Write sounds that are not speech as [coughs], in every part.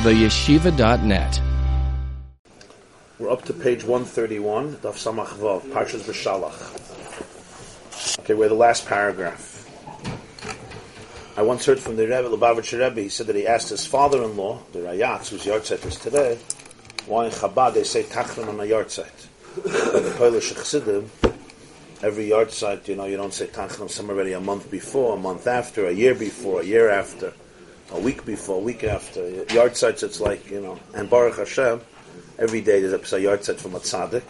theyeshiva.net. We're up to page 131, Daf Parshas B'Shalach. Okay, we're the last paragraph. I once heard from the Rebbe, Lubavitcher Rebbe, he said that he asked his father-in-law, the Rayatz, whose yahrzeit is today, why in Chabad they say Tachlan on a yahrzeit. In the Polish Chassidim, every yahrzeit, you know, you don't say Tachlan, some already a month before, a month after, a year before, a year after, a week before, a week after. Yahrzeits, it's like, you know, and Baruch Hashem, every day there's a yahrzeit from a tzaddik.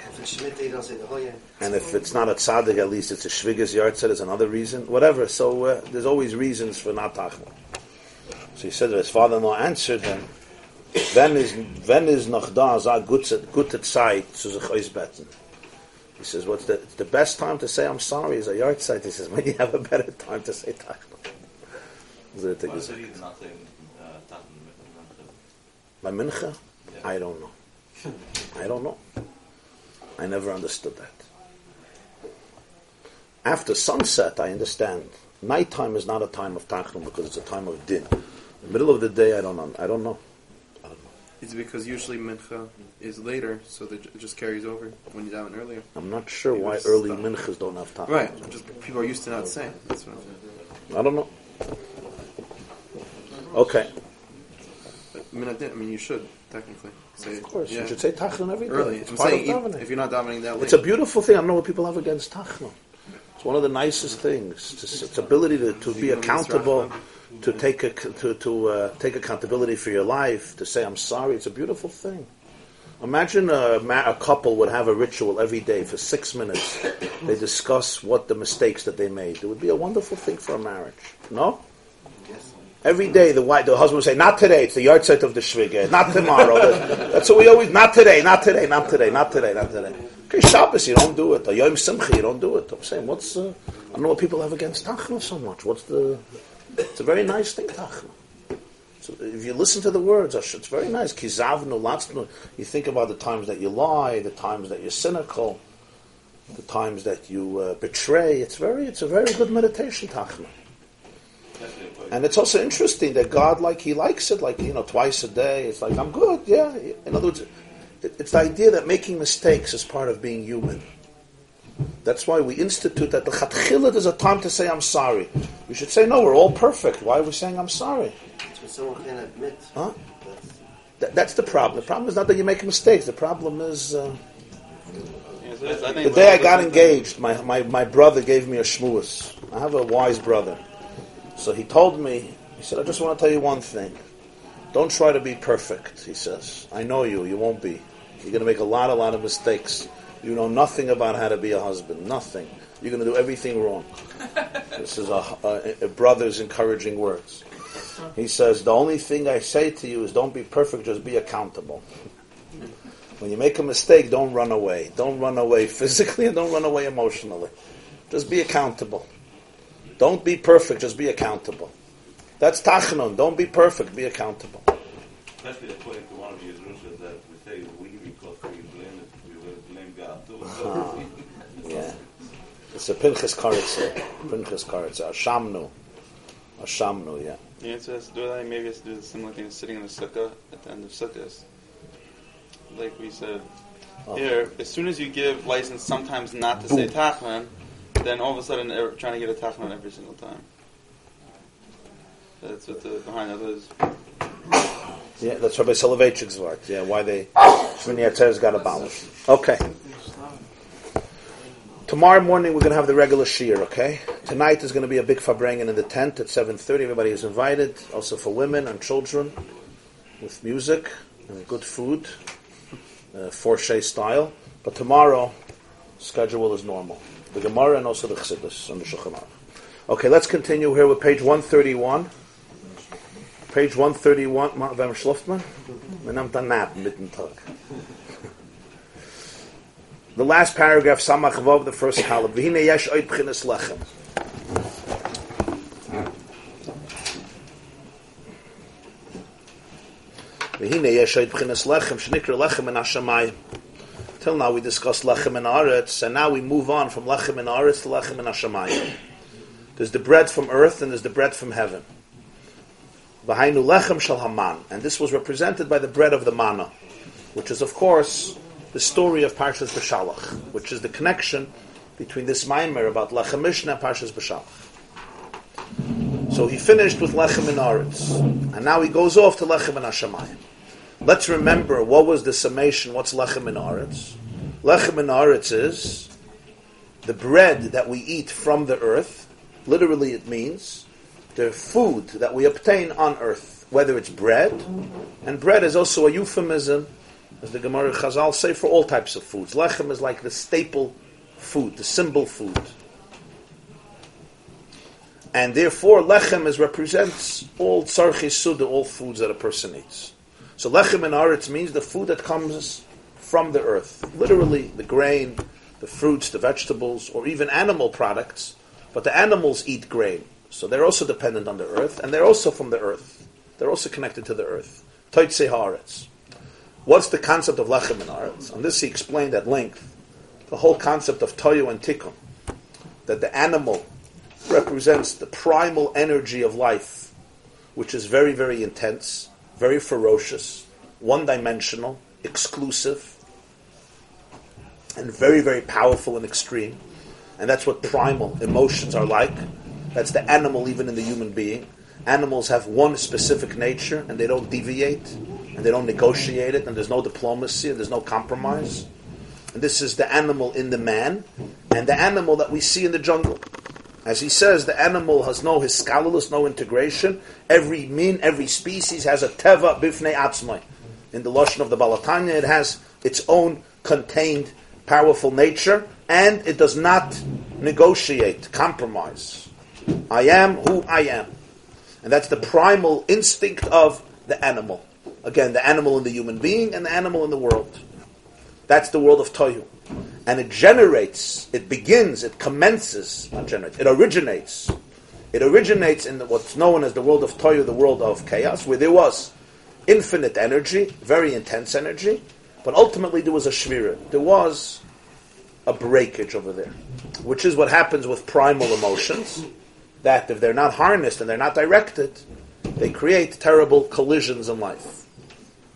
And if it's not a tzaddik, at least it's a shvigas yahrzeit, is another reason. Whatever. So uh, there's always reasons for not tachma. So he said that his father-in-law answered him, "Wenn is wenn is noch da, sag gute gute Zeit zu sich ausbetten." He says, "What's the the best time to say I'm sorry is a yahrzeit." He says, "When you have a better time to say tachma." So the thing is- By mincha, I don't know. I don't know. I never understood that. After sunset, I understand. Nighttime is not a time of tachnun because it's a time of din. The middle of the day, I don't know. I don't know. I don't know. It's because usually mincha is later, so that it just carries over when you daven earlier. I'm not sure Maybe why early the- minchas don't have tachnun. Right. Just people are used to not saying. That's what I'm saying. I don't know. Okay. I mean, I, did, I mean, you should technically say. Of course, yeah. you should say tachnun every day. early. It's I'm part saying of davening. if you're not davening that late. It's a beautiful thing. I don't know what people have against tachnun. It's one of the nicest things. It's, its ability to, to be accountable, to take a, to, to uh, take accountability for your life, to say I'm sorry. It's a beautiful thing. Imagine a, ma- a couple would have a ritual every day for six minutes. They discuss what the mistakes that they made. It would be a wonderful thing for a marriage. No? Every day, the wife, the husband would say, "Not today. It's the yahrzeit of the shviga. Not tomorrow." That's what we always. Not today. Not today. Not today. Not today. Not today. Okay, Shabbos, you don't do it. A Yom Simcha, you don't do it. I'm saying, what's? Uh, I don't know what people have against tachma so much. What's the? It's a very nice thing, tachma. So if you listen to the words, it's very nice. Kizavnu, latznu. You think about the times that you lie, the times that you're cynical, the times that you uh, betray. It's very, it's a very good meditation, tachma. And it's also interesting that God, like He likes it, like you know, twice a day. It's like I'm good, yeah. In other words, it's the idea that making mistakes is part of being human. That's why we institute that the chatchilah is a time to say I'm sorry. We should say no, we're all perfect. Why are we saying I'm sorry? So someone can admit. Huh? That's, That, that's the problem. The problem is not that you make mistakes. The problem is uh, Yeah, so it's- I think the day I got engaged. My, my, my brother gave me a shmooze. I have a wise brother, so he told me. He said, "I just want to tell you one thing. Don't try to be perfect." He says, "I know you. You won't be. You're going to make a lot, a lot of mistakes. You know nothing about how to be a husband. Nothing. You're going to do everything wrong." [laughs] this is a, a, a brother's encouraging words. He says, "The only thing I say to you is don't be perfect. Just be accountable." When you make a mistake, don't run away. Don't run away [laughs] physically and don't run away emotionally. Just be accountable. Don't be perfect, just be accountable. That's tachnun. Don't be perfect, be accountable. Especially according to one of the Yezrushas that we say we because we blame it, we blame God too. Ah, [laughs] [laughs] yeah. It's a Pinchas Karitza. Pinchas Karitza. Ashamnu. Ashamnu, yeah. The answer is to do that. Maybe it's to do the similar thing as sitting in the sukkah at the end of sukkahs. Like we said Oh. here, as soon as you give license sometimes not to say tachman, then all of a sudden they're trying to get a tachman every single time. That's what the behind that is. Yeah, that's Rabbi Soloveitchik's word. Yeah, why they Shmini Atzer's got abolished. Okay. Tomorrow morning we're going to have the regular shiur, okay? Tonight is going to be a big fabrengen in the tent at 7.30. Everybody is invited, also for women and children, with music and good food, uh, Forshay style. But tomorrow, schedule is normal. The Gemara and also the Chassidus and the Shulchan. Okay, let's continue here with page 131. Page 131, Ma- wem schläft man? Man mitten Tag. [laughs] The last paragraph, Samach Vav, the first column. V'hine yesh oid b'chinas lechem. V'hine yesh oid b'chinas lechem, shnikra lechem in Hashemayim. Till now we discussed lechem in Aretz, and now we move on from lechem in Aretz to lechem in Hashemayim. There's the bread from earth and there's the bread from heaven. V'hainu lechem shel haman, and this was represented by the bread of the manna, which is of course the story of Parshas B'Shalach, which is the connection between this Maimer about Lechem Mishnah and Parshas B'Shalach. So he finished with Lechem and Aretz, and now he goes off to Lechem and Hashemayim. Let's remember what was the summation. What's Lechem and Aretz? Lechem and Aretz is the bread that we eat from the earth. Literally, it means the food that we obtain on earth, whether it's bread, and bread is also a euphemism, as the Gemara Chazal say, for all types of foods. Lechem is like the staple food, the symbol food. And therefore, lechem is represents all tzarchis suda, all foods that a person eats. So lechem in aretz means the food that comes from the earth, literally the grain, the fruits, the vegetables, or even animal products. But the animals eat grain, so they're also dependent on the earth, and they're also from the earth. They're also connected to the earth. Toitse haaretz. What's the concept of lechem in aretz? On this he explained at length the whole concept of toyu and tikkun, that the animal represents the primal energy of life, which is very, very intense, very ferocious, one dimensional, exclusive, and very, very powerful and extreme. And that's what primal emotions are like. That's the animal, even in the human being. Animals have one specific nature, and they don't deviate, and they don't negotiate it, and there's no diplomacy, and there's no compromise. And this is the animal in the man, and the animal that we see in the jungle. As he says, the animal has no hiskalulus, no integration. Every min, every species has a teva bifnei atzmai. In the Lashon of the Balatanya, it has its own contained, powerful nature, and it does not negotiate, compromise. I am who I am. And that's the primal instinct of the animal. Again, the animal in the human being and the animal in the world. That's the world of Tohu and it generates, it begins, it commences, not generates, it originates. It originates in the, what's known as the world of Toyu, the world of chaos, where there was infinite energy, very intense energy, but ultimately there was a shvira. There was a breakage over there, which is what happens with primal emotions, that if they're not harnessed and they're not directed, they create terrible collisions in life.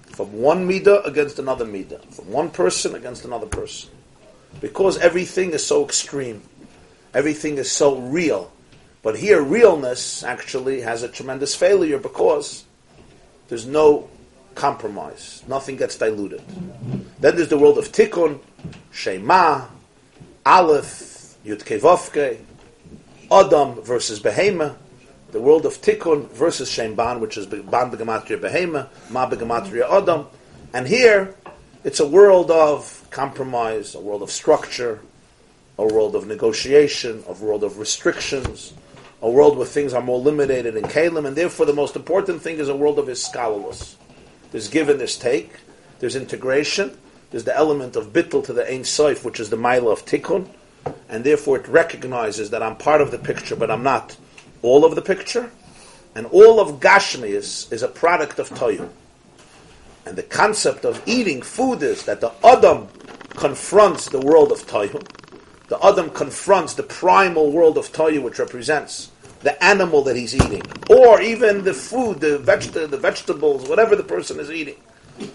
From one midah against another midah, from one person against another person because everything is so extreme, everything is so real. But here, realness actually has a tremendous failure because there's no compromise. Nothing gets diluted. Then there's the world of tikkun, shema, aleph, yud kevovke, adam versus behema. The world of tikkun versus shemban, which is ban begematria behema, ma begematria adam. And here, it's a world of compromise, a world of structure, a world of negotiation, a world of restrictions, a world where things are more limited in Kalim, and therefore the most important thing is a world of iskalulus. There's give and there's take, there's integration, there's the element of bittul to the Ein Soif, which is the mila of tikkun, and therefore it recognizes that I'm part of the picture, but I'm not all of the picture, and all of Gashmi is, is a product of Toyu. And the concept of eating food is that the Adam confronts the world of Toyu. The Adam confronts the primal world of Toyu, which represents the animal that he's eating, or even the food, the, veg- the vegetables, whatever the person is eating.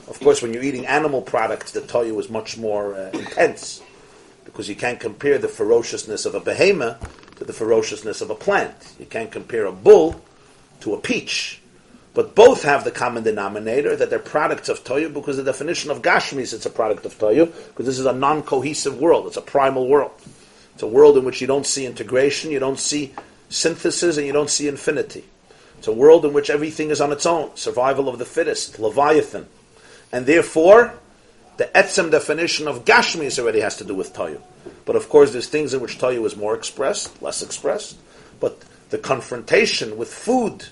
Of course, when you're eating animal products, the Toyu is much more uh, intense because you can't compare the ferociousness of a behemoth to the ferociousness of a plant. You can't compare a bull to a peach. But both have the common denominator that they're products of Toyu because the definition of Gashmis it's a product of Toyu because this is a non-cohesive world. It's a primal world. It's a world in which you don't see integration, you don't see synthesis, and you don't see infinity. It's a world in which everything is on its own, survival of the fittest, Leviathan. And therefore, the etzem definition of Gashmis already has to do with Toyu. But of course, there's things in which Toyu is more expressed, less expressed. But the confrontation with food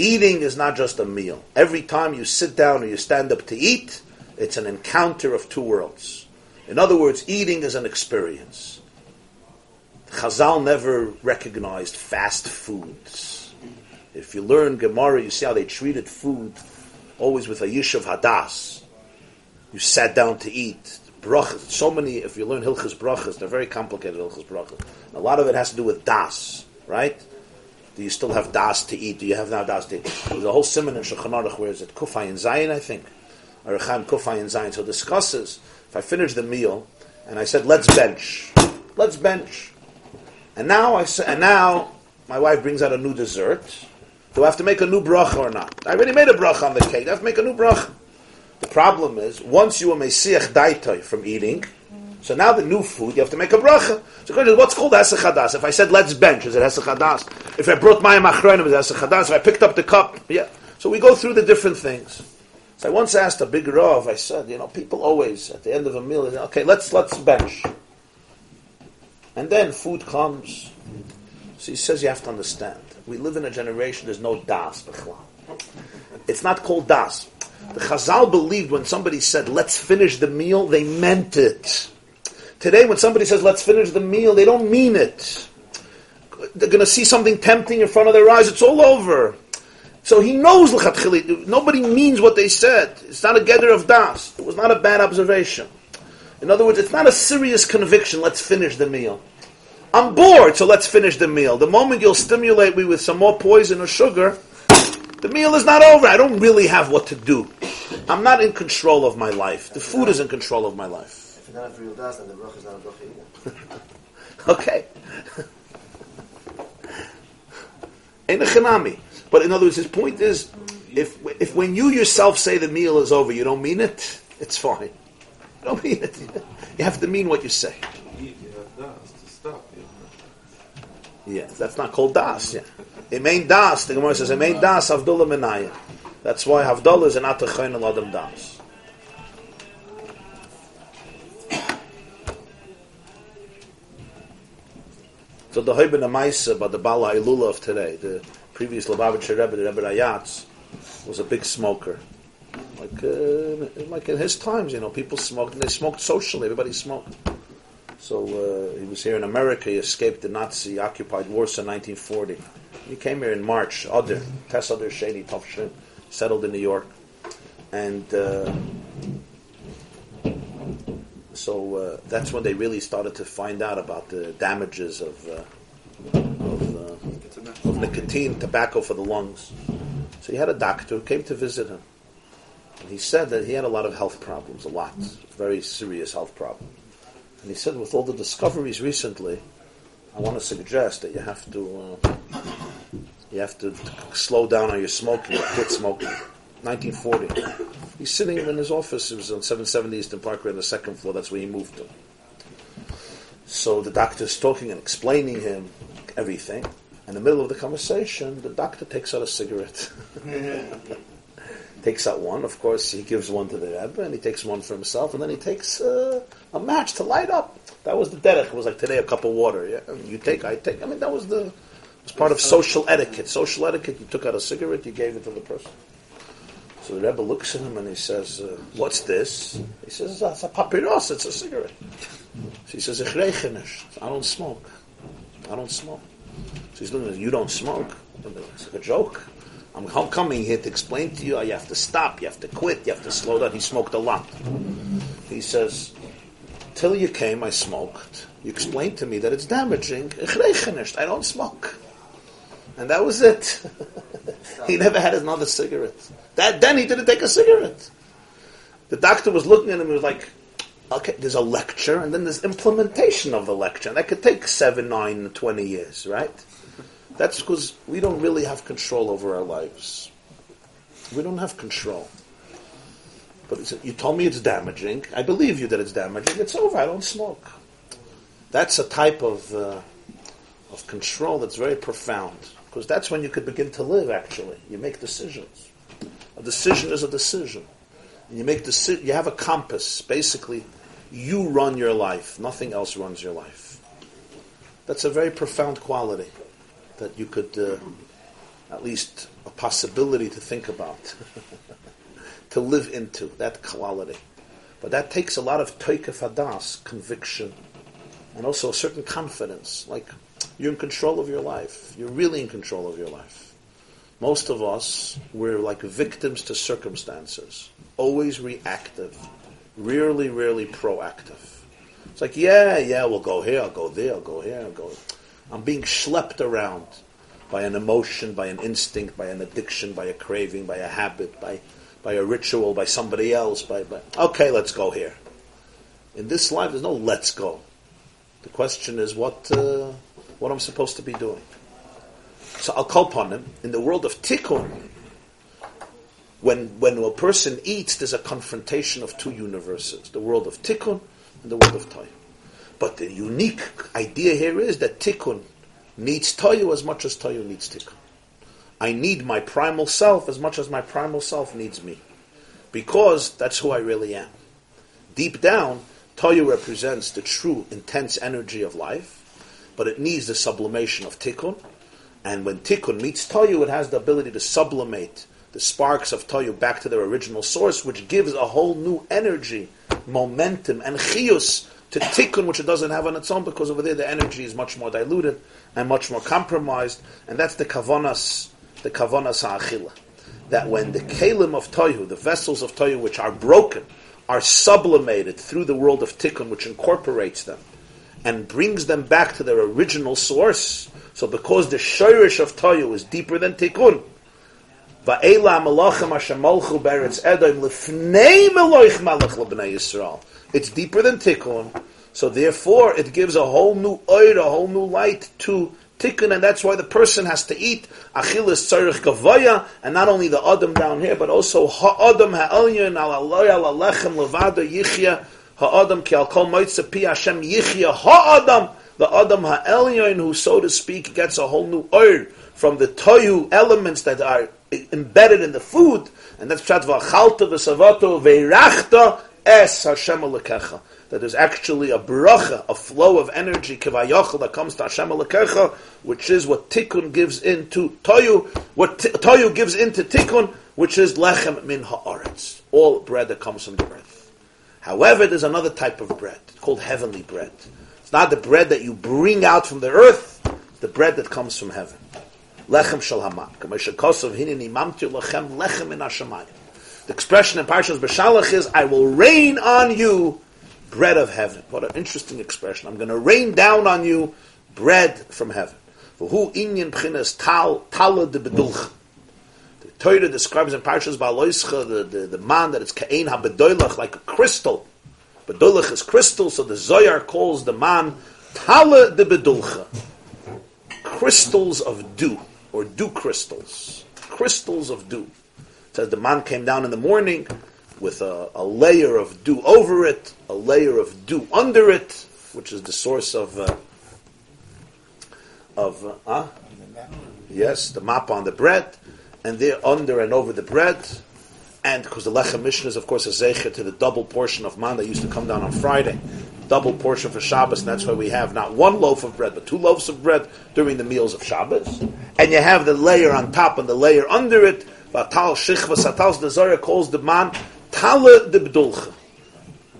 Eating is not just a meal. Every time you sit down or you stand up to eat, it's an encounter of two worlds. In other words, eating is an experience. Chazal never recognized fast foods. If you learn Gemara, you see how they treated food always with a yishuv hadas. You sat down to eat. Brachas, so many, if you learn Hilchas Brachas, they're very complicated Hilchas Brachas. A lot of it has to do with das, right? Do you still have das to eat? Do you have now das to eat? There's a whole simon in Shulchan Aruch, where is it? Kufay and Zayin, I think. Aracham Kufay and Zayin. So discusses, if I finish the meal, and I said, let's bench. Let's bench. And now I say, and now my wife brings out a new dessert. Do I have to make a new bracha or not? I already made a bracha on the cake. Do I have to make a new bracha. The problem is, once you are mesiach daitoi from eating, so now the new food, you have to make a bracha. So what's called Hesach If I said let's bench, is it Hesach If I brought my machronim, is it Hesach If I picked up the cup, yeah. So we go through the different things. So I once asked a big Rav, I said, you know, people always, at the end of a meal, say, okay, let's, let's bench. And then food comes. So he says you have to understand. We live in a generation, there's no das. It's not called das. The Chazal believed when somebody said, let's finish the meal, they meant it. Today, when somebody says, let's finish the meal, they don't mean it. They're going to see something tempting in front of their eyes, it's all over. So he knows Nobody means what they said. It's not a gather of das. It was not a bad observation. In other words, it's not a serious conviction, let's finish the meal. I'm bored, so let's finish the meal. The moment you'll stimulate me with some more poison or sugar, the meal is not over. I don't really have what to do. I'm not in control of my life. The food is in control of my life. If real then the bracha is not a bracha either. [laughs] okay. In a chinami. But in other words, his point is, if if when you yourself say the meal is over, you don't mean it, it's fine. You don't mean it. You have to mean what you say. Yeah, that's not called das. Yeah, it main das. The Gemara says it main das Havdalah Menaya. That's why Havdalah is an atachayin adam das. So the Hoibin Amaisa, but the Bala Ilula of today, the previous Lubavitcher Rebbe, the Rebbe Rayatz, was a big smoker. Like, uh, like in his times, you know, people smoked, and they smoked socially, everybody smoked. So uh, he was here in America, he escaped the Nazi occupied Warsaw in 1940. He came here in March, Adar, Tess Adar Shady Tafshin, settled in New York. And uh, so uh, that's when they really started to find out about the damages of, uh, of, uh, of, nicotine, tobacco for the lungs. So he had a doctor who came to visit him. And he said that he had a lot of health problems, a lot, very serious health problems. And he said, with all the discoveries recently, I want to suggest that you have to uh, you have to, to slow down on your smoking, quit smoking. 1940. He's sitting in his office. It was on 770 Eastern Parkway on the second floor. That's where he moved to. So the doctor's talking and explaining him everything. In the middle of the conversation, the doctor takes out a cigarette. [laughs] takes out one. Of course, he gives one to the Rebbe, and he takes one for himself, and then he takes uh, a match to light up. That was the derech. It was like today, a cup of water. Yeah, I mean, you take, I take. I mean, that was the it was part of social etiquette. Social etiquette. You took out a cigarette, you gave it to the person. So the Rebbe looks at him and he says, uh, "What's this?" He says, "It's a papiros. It's a cigarette." So he says, "I don't smoke. I don't smoke." So he's looking at "You don't smoke?" It's like a joke. I'm coming here to explain to you. You have to stop. You have to quit. You have to slow down. He smoked a lot. He says, "Till you came, I smoked. You explained to me that it's damaging. I don't smoke." And that was it. [laughs] he never had another cigarette. That then he didn't take a cigarette. The doctor was looking at him and was like, okay, there's a lecture and then there's implementation of the lecture. And that could take seven, nine, twenty years, right? That's because we don't really have control over our lives. We don't have control. But you told me it's damaging. I believe you that it's damaging. It's over. I don't smoke. That's a type of uh, of control that's very profound because that's when you could begin to live. Actually, you make decisions. A decision is a decision. And you make deci- You have a compass. Basically, you run your life. Nothing else runs your life. That's a very profound quality that you could, uh, at least, a possibility to think about, [laughs] to live into that quality. But that takes a lot of toikef adas, conviction, and also a certain confidence. Like you're in control of your life. You're really in control of your life. Most of us, we're like victims to circumstances, always reactive, rarely, rarely proactive. It's like, yeah, yeah, we'll go here, I'll go there, I'll go here, I'll go. I'm being schlepped around. by an emotion, by an instinct, by an addiction, by a craving, by a habit, by, by a ritual, by somebody else, by, by okay, let's go here. In this life, there's no let's go. The question is what uh, what I'm supposed to be doing. So I'll call upon him in the world of tikkun. When when a person eats, there's a confrontation of two universes: the world of tikkun and the world of toy. But the unique idea here is that tikkun needs toyu as much as toyu needs tikkun. I need my primal self as much as my primal self needs me, because that's who I really am. Deep down, toyu represents the true, intense energy of life, but it needs the sublimation of tikkun. And when tikkun meets toyu, it has the ability to sublimate the sparks of toyu back to their original source, which gives a whole new energy, momentum, and chius to tikkun, which it doesn't have on its own, because over there the energy is much more diluted and much more compromised, and that's the kavanas, the kavanas ha'achila. That when the kalim of toyu, the vessels of toyu which are broken, are sublimated through the world of tikkun, which incorporates them and brings them back to their original source. So because the shirish of toyu is deeper than tikkun. It's deeper than tikkun, so therefore it gives a whole new oir, a whole new light to tikkun, and that's why the person has to eat achilas tzarich gavaya, and not only the adam down here, but also ha'adam ha'elyon al aloy al alechem levada yichya ha'adam ki al kol moitza pi Hashem yichya ha'adam, the adam ha'elyon who, so to speak, gets a whole new oir from the toyu elements that are embedded in the food, and that's pshat v'achalta v'savato v'irachta es Hashem alekecha. That there's actually a bracha, a flow of energy, kivayachal, that comes to Hashem alekecha, which is what tikkun gives into toyu, what t- toyu gives into tikkun, which is lechem min haaretz, all bread that comes from the earth. However, there's another type of bread called heavenly bread. It's not the bread that you bring out from the earth, the bread that comes from heaven. Lechem shel lechem. The expression in Parshas Beshalach is, I will rain on you bread of heaven. What an interesting expression. I'm going to rain down on you bread from heaven. Inyan tal, de. Torah describes in Parshas Ba'aloischa the, the, the man that it's ka'ein ha-bedoilach, like a crystal. Bedoilach is crystal, so the Zoyar calls the man tala de bedulcha. Crystals of dew, or dew crystals. Crystals of dew. It says the man came down in the morning with a, a, layer of dew over it, a layer of dew under it, which is the source of uh, of uh, yes, the map on the bread, and there under and over the bread, and because the lechem mishnah is of course a zecher to the double portion of man that used to come down on Friday, double portion for Shabbos, and that's why we have not one loaf of bread but two loaves of bread during the meals of Shabbos, and you have the layer on top and the layer under it. Vatal shichva satal Zohar calls the man tala de bedulcha.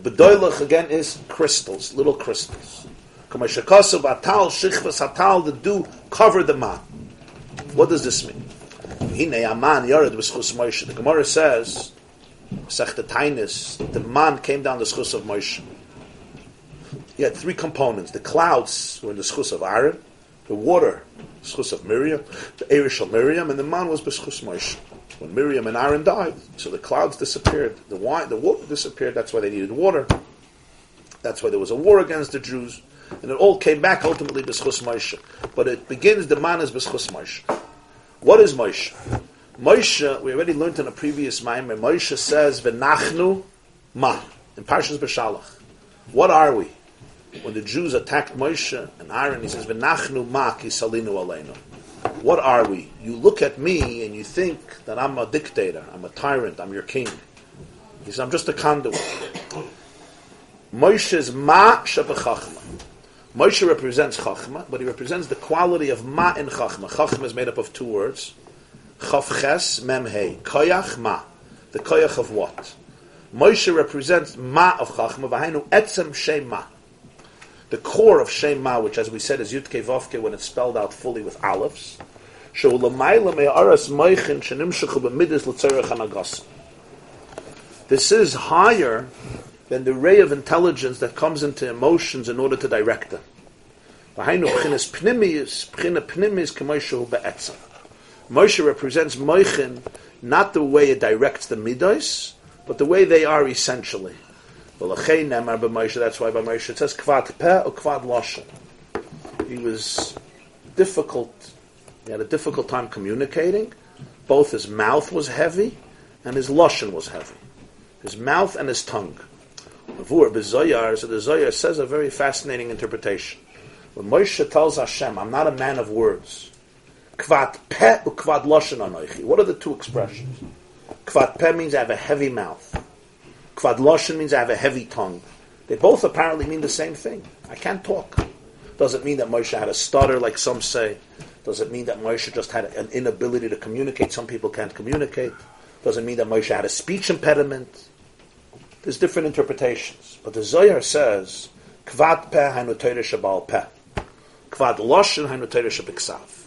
Bedoilach again is crystals, little crystals. Kamashakasav atal shichva satal the dew cover the man. What does this mean? Hine aman yared b'schus Moshe. The Gemara says, Sechta Tainis, the man came down the schus of Moshe. He had three components. The clouds were in the schus of Aaron, the water, schus of Miriam, the Erish of Miriam, and the man was b'schus Moshe when Miriam and Aaron died. So the clouds disappeared, the wine, the water disappeared. That's why they needed water. That's why there was a war against the Jews, and it all came back ultimately b'schus Moshe. But it begins the man is b'schus Moshe. What is Moshe? Moshe, we already learned in a previous maimer. Moshe says v'nachnu ma in Parshas Beshalach. What are we? When the Jews attacked Moshe and Aaron, he says v'nachnu ma ki salinu aleinu. What are we? You look at me and you think that I'm a dictator, I'm a tyrant, I'm your king. He says, I'm just a conduit. Moshe's ma shabachachma. Moshe represents chachma, but he represents the quality of ma in chachma. Chachma is made up of two words. Chavches mem hey. Koyach ma. The koyach of what? Moshe represents ma of chachma, v'hainu etzem shema. The core of Shema, which, as we said, is Yudke Vovke when it's spelled out fully with alephs. This is higher than the ray of intelligence that comes into emotions in order to direct them. Moshe represents Moichin not the way it directs the midos, but the way they are essentially. That's why by Moshe it says kvad peh or kvad loshen. He was difficult, he had a difficult time communicating. Both his mouth was heavy and his loshen was heavy. His mouth and his tongue. Vur b'zoyar, so the Zoyar says a very fascinating interpretation. When Moshe tells Hashem, I'm not a man of words, Kvat peh ukvat loshen anoichi. What are the two expressions? Kvat peh means I have a heavy mouth. Kvad loshen means I have a heavy tongue. They both apparently mean the same thing. I can't talk. Does it mean that Moshe had a stutter, like some say? Does it mean that Moshe just had an inability to communicate? Some people can't communicate. Does it mean that Moshe had a speech impediment? There's different interpretations. But the Zohar says, Kvad peh hainu shabal peh. Kvad loshen hainu shabiksav.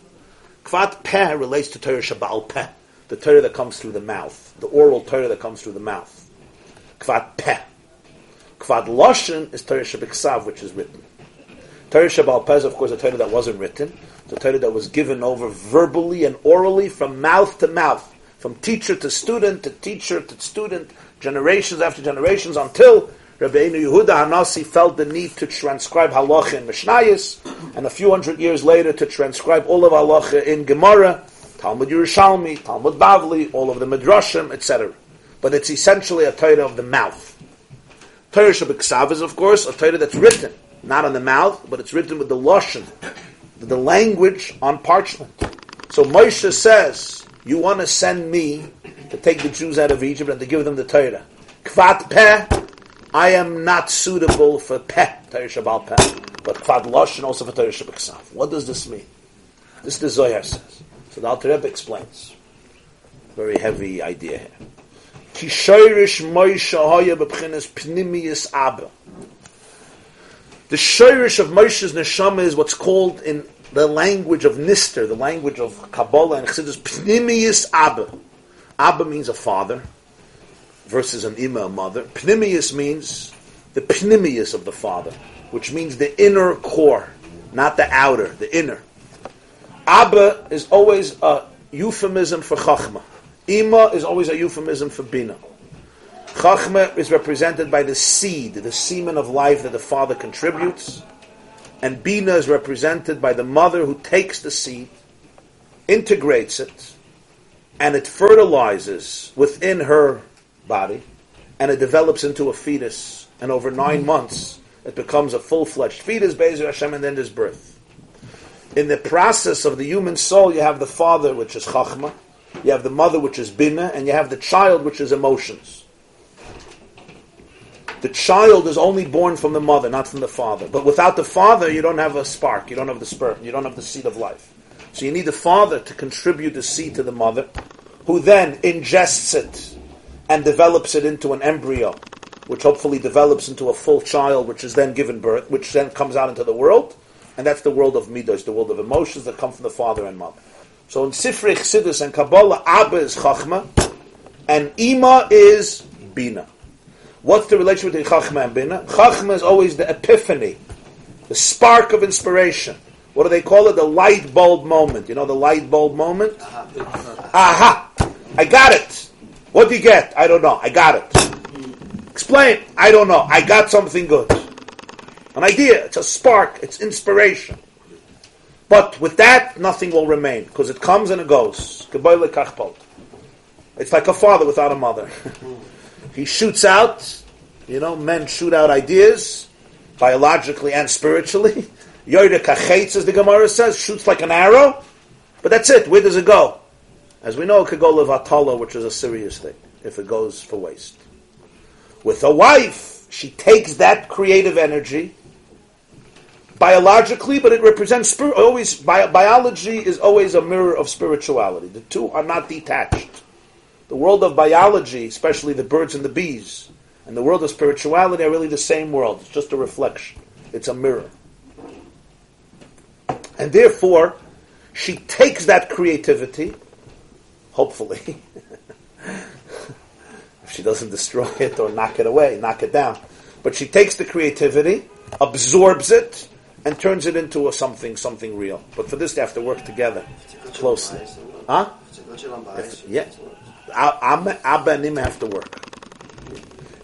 Kvat peh relates to Torah Shabbal peh, the Torah that comes through the mouth, the oral Torah that comes through the mouth. Kvad peh. Kvad loshen is Torah Shabbiksav, which is written. Torah Shabbal is, of course, a Torah that wasn't written. The Torah that was given over verbally and orally from mouth to mouth, from teacher to student to teacher to student, generations after generations, until Rabbeinu Yehuda Hanasi felt the need to transcribe halacha in Mishnayos, and a few hundred years later to transcribe all of halacha in Gemara, Talmud Yerushalmi, Talmud Bavli, all of the Midrashim, etc. But it's essentially a Torah of the mouth. Torah Shabbat is, of course, a Torah that's written, not on the mouth, but it's written with the Lashon, the language on parchment. So Moshe says, you want to send me to take the Jews out of Egypt and to give them the Torah. Kvat peh, I am not suitable for peh, Torah Shabbal peh, but Kvad Loshen also for Torah Shabbat What does this mean? This is the Zohar says. So the Alter Rebbe explains. Very heavy idea here. Kishoirish Moshe Hoya b'pchinas pnimius Abba. The shoirish of Moshe's neshama is what's called in the language of Nister, the language of Kabbalah and Chassidus, pnimius Abba. Abba means a father versus an ima, a mother. Pnimius means the pnimius of the father, which means the inner core, not the outer, the inner. Abba is always a euphemism for chachma. Ima is always a euphemism for bina. Chachma is represented by the seed, the semen of life that the father contributes, and bina is represented by the mother who takes the seed, integrates it, and it fertilizes within her body, and it develops into a fetus, and over nine mm-hmm. months it becomes a full-fledged fetus, Bezer Hashem, and then there's birth. In the process of the human soul, you have the father, which is Chachma, you have the mother, which is Bina, and you have the child, which is emotions. The child is only born from the mother, not from the father. But without the father, you don't have a spark, you don't have the sperm, you don't have the seed of life. So you need the father to contribute the seed to the mother, who then ingests it and develops it into an embryo, which hopefully develops into a full child, which is then given birth, which then comes out into the world, and that's the world of midos, the world of emotions that come from the father and mother. So in Sifrei Chassidus and Kabbalah, Abba is Chachma, and Ima is Bina. What's the relationship between Chachma and Bina? Chachma is always the epiphany, the spark of inspiration. What do they call it? The light bulb moment. You know the light bulb moment? Uh-huh. Aha! I got it! What do you get? I don't know. I got it. Explain. I don't know. I got something good. An idea. It's a spark. It's inspiration. But with that, nothing will remain because it comes and it goes. It's like a father without a mother. [laughs] he shoots out. You know, men shoot out ideas biologically and spiritually. [laughs] Yoida kachetz, as the Gemara says, shoots like an arrow. But that's it. Where does it go? As we know, it could go levatala, which is a serious thing if it goes for waste. With a wife, she takes that creative energy biologically, but it represents spirit. Always, bi- biology is always a mirror of spirituality. The two are not detached. The world of biology, especially the birds and the bees, and the world of spirituality are really the same world. It's just a reflection. It's a mirror. And therefore, she takes that creativity hopefully. [laughs] if she doesn't destroy it or knock it away, knock it down. But she takes the creativity, absorbs it, and turns it into a something, something real. But for this, they have to work together closely. Huh? Yeah. Ab- Abba and Im have to work.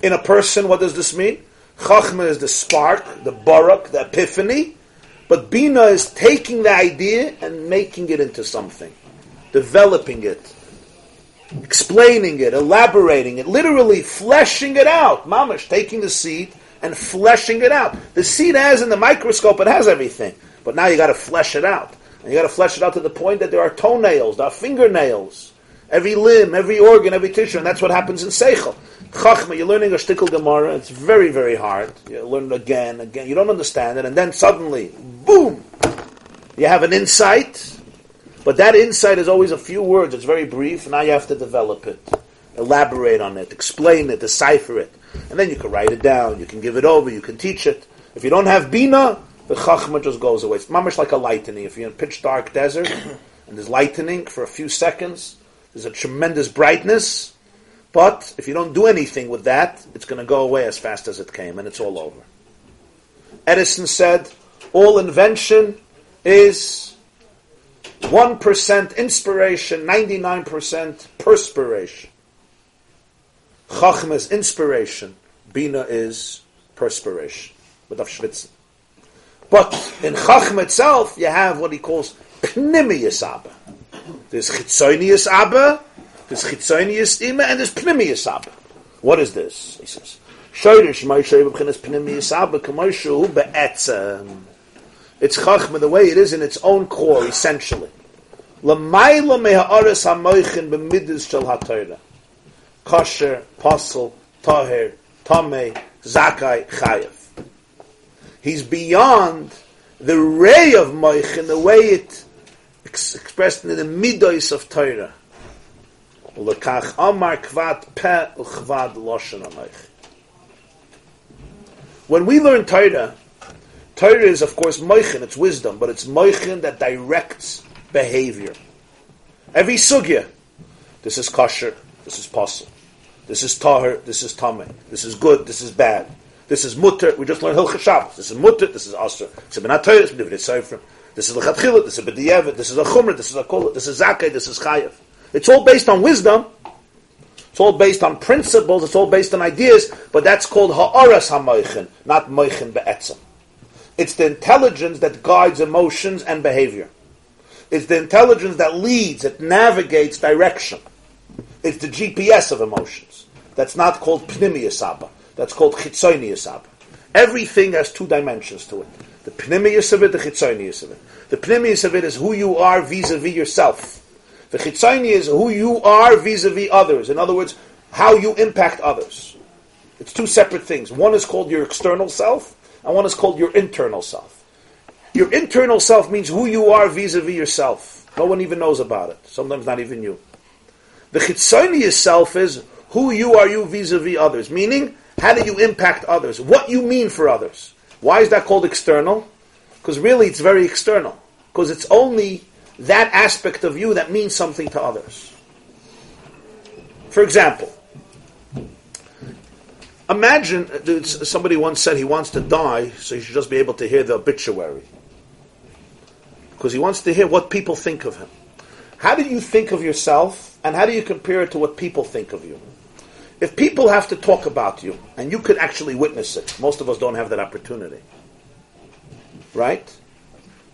In a person, what does this mean? Chachma is the spark, the barak, the epiphany, but Bina is taking the idea and making it into something, developing it, explaining it, elaborating it, literally fleshing it out. Mamash, taking the seed and fleshing it out. The seed has in the microscope, it has everything, but now you got to flesh it out. And you got to flesh it out to the point that there are toenails, there are fingernails, every limb, every organ, every tissue, and that's what happens in Seichel. Chachma, you're learning a shtickle Gemara, it's very, very hard. You learn it again, again, you don't understand it, and then suddenly, boom, you have an insight, but that insight is always a few words, it's very brief, now you have to develop it, elaborate on it, explain it, decipher it, and then you can write it down, you can give it over, you can teach it. If you don't have Bina, the Chachma just goes away. It's mamish like a lightning. If you're in pitch dark desert, [coughs] and there's lightning for a few seconds, there's a tremendous brightness, but if you don't do anything with that, it's going to go away as fast as it came, and it's all over. Edison said, all invention is 1% inspiration, 99% perspiration. Chachma is inspiration, Bina is perspiration, schwitzen. But in Chachma itself, you have what he calls Pnimius Abba. There's Chitzonius Abba, there's Chitzonius Ima, and there's Pnimius Abba. What is this? He says, Shoyrish Moshe B'chinas Pnimius Abba K'moshu Be'etzem. It's Chachma the way it is in its own core, essentially. L'mayla meha'aris ha'moichin b'midas shel ha'torah. Kosher, Posel, Tahir, Tameh, Zakai, Chayev. He's beyond the ray of Moich in the way it ex- expressed in the midos of Torah. Lekach Amar Kvad Pe Uchvad Loshen Amoich. When we learn Torah, Torah is of course Moichin, it's wisdom, but it's Moichin that directs behavior. Every sugya, this is kosher, this is possible. This is tahir, this is tameh. This is good, this is bad. This is mutter, we just learned Hilchah Shabbos. This is mutter, this is asr. This is benat b'divrei seifrim. This is a lechatchilah, this is a b'diyevet, this is a chumrah, this is a kol, this is zakeh, this is chayev. It's all based on wisdom. It's all based on principles. It's all based on ideas. But that's called ha'aras ha'moichin, not moichin be'etzem. It's the intelligence that guides emotions and behavior. It's the intelligence that leads, it navigates direction. It's the GPS of emotions. That's not called pnimius abba. That's called chitzonius abba. Everything has two dimensions to it. The pnimius of it, the chitzonius of it. The pnimius of it is who you are vis-a-vis yourself. The chitzoni is who you are vis-a-vis others. In other words, how you impact others. It's two separate things. One is called your external self, and one is called your internal self. Your internal self means who you are vis-a-vis yourself. No one even knows about it. Sometimes not even you. The chitzonius self is who you are you vis-a-vis others. Meaning, how do you impact others? What you mean for others. Why is that called external? Because really it's very external. Because it's only that aspect of you that means something to others. For example, imagine uh, somebody once said he wants to die, so he should just be able to hear the obituary. Because he wants to hear what people think of him. How do you think of yourself, and how do you compare it to what people think of you? If people have to talk about you, and you could actually witness it, most of us don't have that opportunity. Right?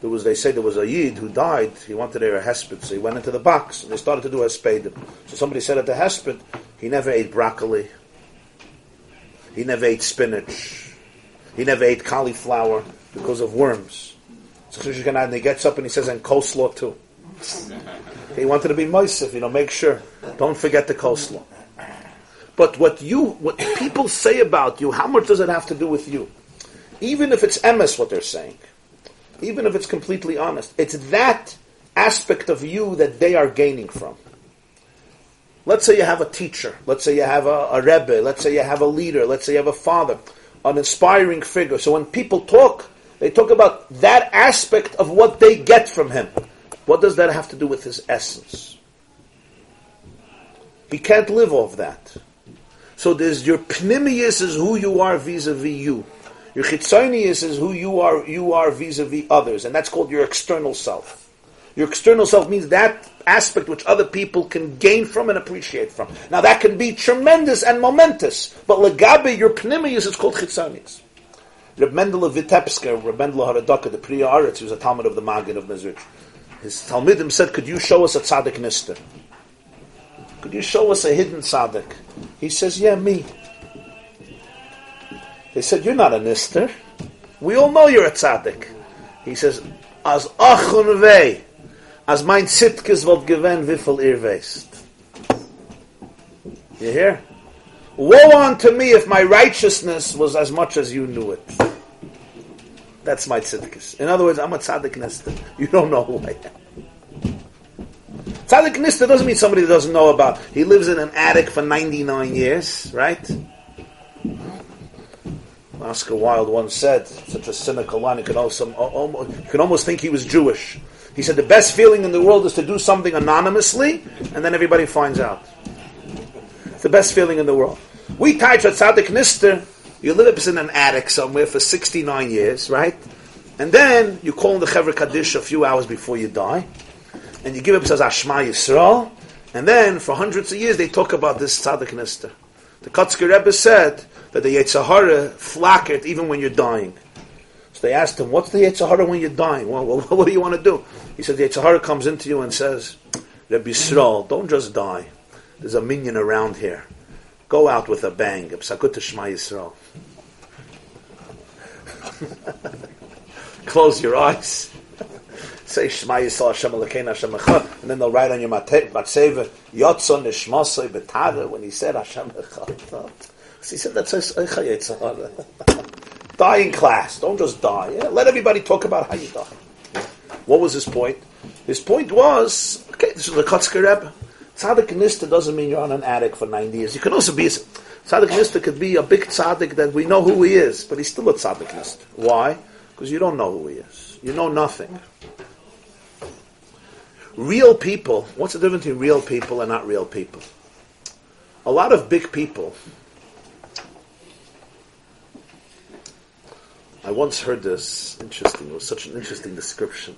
There was, they say there was a Yid who died, he wanted to hear a hesped, so he went into the box, and they started to do a hesped. So somebody said at the hesped, he never ate broccoli, he never ate spinach, he never ate cauliflower because of worms. So and he gets up and he says, and coleslaw too. [laughs] He wanted to be moisef, you know, make sure. Don't forget the coleslaw. But what you, what people say about you, how much does it have to do with you? Even if it's emes what they're saying, even if it's completely honest, it's that aspect of you that they are gaining from. Let's say you have a teacher, let's say you have a, a rebbe, let's say you have a leader, let's say you have a father, an inspiring figure. So when people talk, they talk about that aspect of what they get from him. What does that have to do with his essence? He can't live off that. So there's your pnimius is who you are vis-a-vis you. Your chitzonius is who you are. You are vis-a-vis others, and that's called your external self. Your external self means that aspect which other people can gain from and appreciate from. Now that can be tremendous and momentous, but legabe your pnimius is called chitzonius. Reb Mendel of Vitebsk, Reb Mendel Haradaka, the Pri Haaretz, he was a Talmid of the Maggid of Mezrich. His Talmidim said, could you show us a tzaddik nister? Could you show us a hidden tzaddik? He says, yeah, me. They said, you're not a nister. We all know you're a tzaddik. He says, as achun vei, as mein zitkes volt gewen wiffel ihr weist. You hear? Woe unto me if my righteousness was as much as you knew it. That's my tzidkis. In other words, I'm a tzaddik nista. You don't know who I am. Tzaddik nista doesn't mean somebody that doesn't know about. He lives in an attic for 99 years, right? Oscar Wilde once said, such a cynical line, you can, also, almost, you can almost think he was Jewish. He said, the best feeling in the world is to do something anonymously, and then everybody finds out. It's the best feeling in the world. We type at Tzaddik Nister, you live in an attic somewhere for 69 years, right? And then you call in the Chevra Kaddish a few hours before you die, and you give up as Ashma Yisrael, and then for hundreds of years they talk about this Tzaddik Nister. The Kotzker Rebbe said that the Yetzirah flacked even when you're dying. So they asked him, what's the Yetzirah when you're dying? Well, well, [laughs] what do you want to do? He said, the Yetzirah comes into you and says, Rebbe Yisrael, don't just die. There's a minyan around here. Go out with a bang. Psakut Shema Yisrael. [laughs] Close your eyes. Say Shema Yisrael Hashem Elokeinu Hashem Echad, and then they'll write on your matzeva Yotzon Nishmasoi Betara when he said Hashem Echad. [laughs] He said that's a Die in class. Don't just die. Yeah? Let everybody talk about how you die. What was his point? His point was okay. This is the Kotzker Rebbe. Tzaddik Nista doesn't mean you're on an attic for 90 years. You can also be a, Tzaddik Nista could be a big tzaddik that we know who he is, but he's still a Tzaddik Nista. Why? Because you don't know who he is. You know nothing. Real people, what's the difference between real people and not real people? A lot of big people. I once heard this, interesting, it was such an interesting description.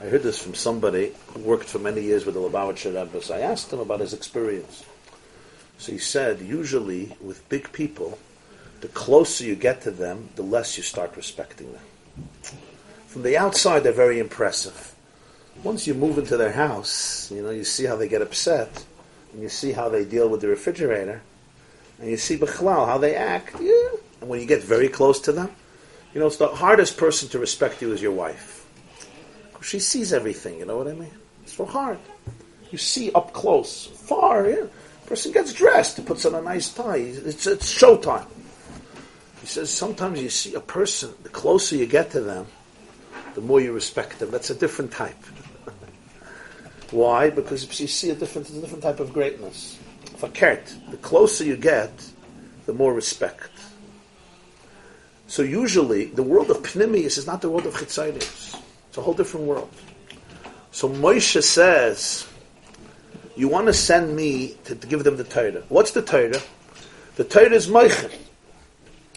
I heard this from somebody who worked for many years with the Lubavitcher Rebbe. So I asked him about his experience. So he said, usually with big people, the closer you get to them, the less you start respecting them. From the outside, they're very impressive. Once you move into their house, you know, you see how they get upset, and you see how they deal with the refrigerator, and you see Bechlal, how they act. Yeah. And when you get very close to them, you know, it's the hardest person to respect you is your wife. She sees everything, you know what I mean? It's so hard. You see up close, far, yeah. Person gets dressed, puts on a nice tie. It's, it's showtime. He says sometimes you see a person, the closer you get to them, the more you respect them. That's a different type. Why? Because you see a different, a different type of greatness. Fakert, the closer you get, the more respect. So usually, the world of Pnimius is not the world of Chitzaydius. It's a whole different world. So Moshe says, you want to send me to, to give them the Torah. What's the Torah? The Torah is Moichin.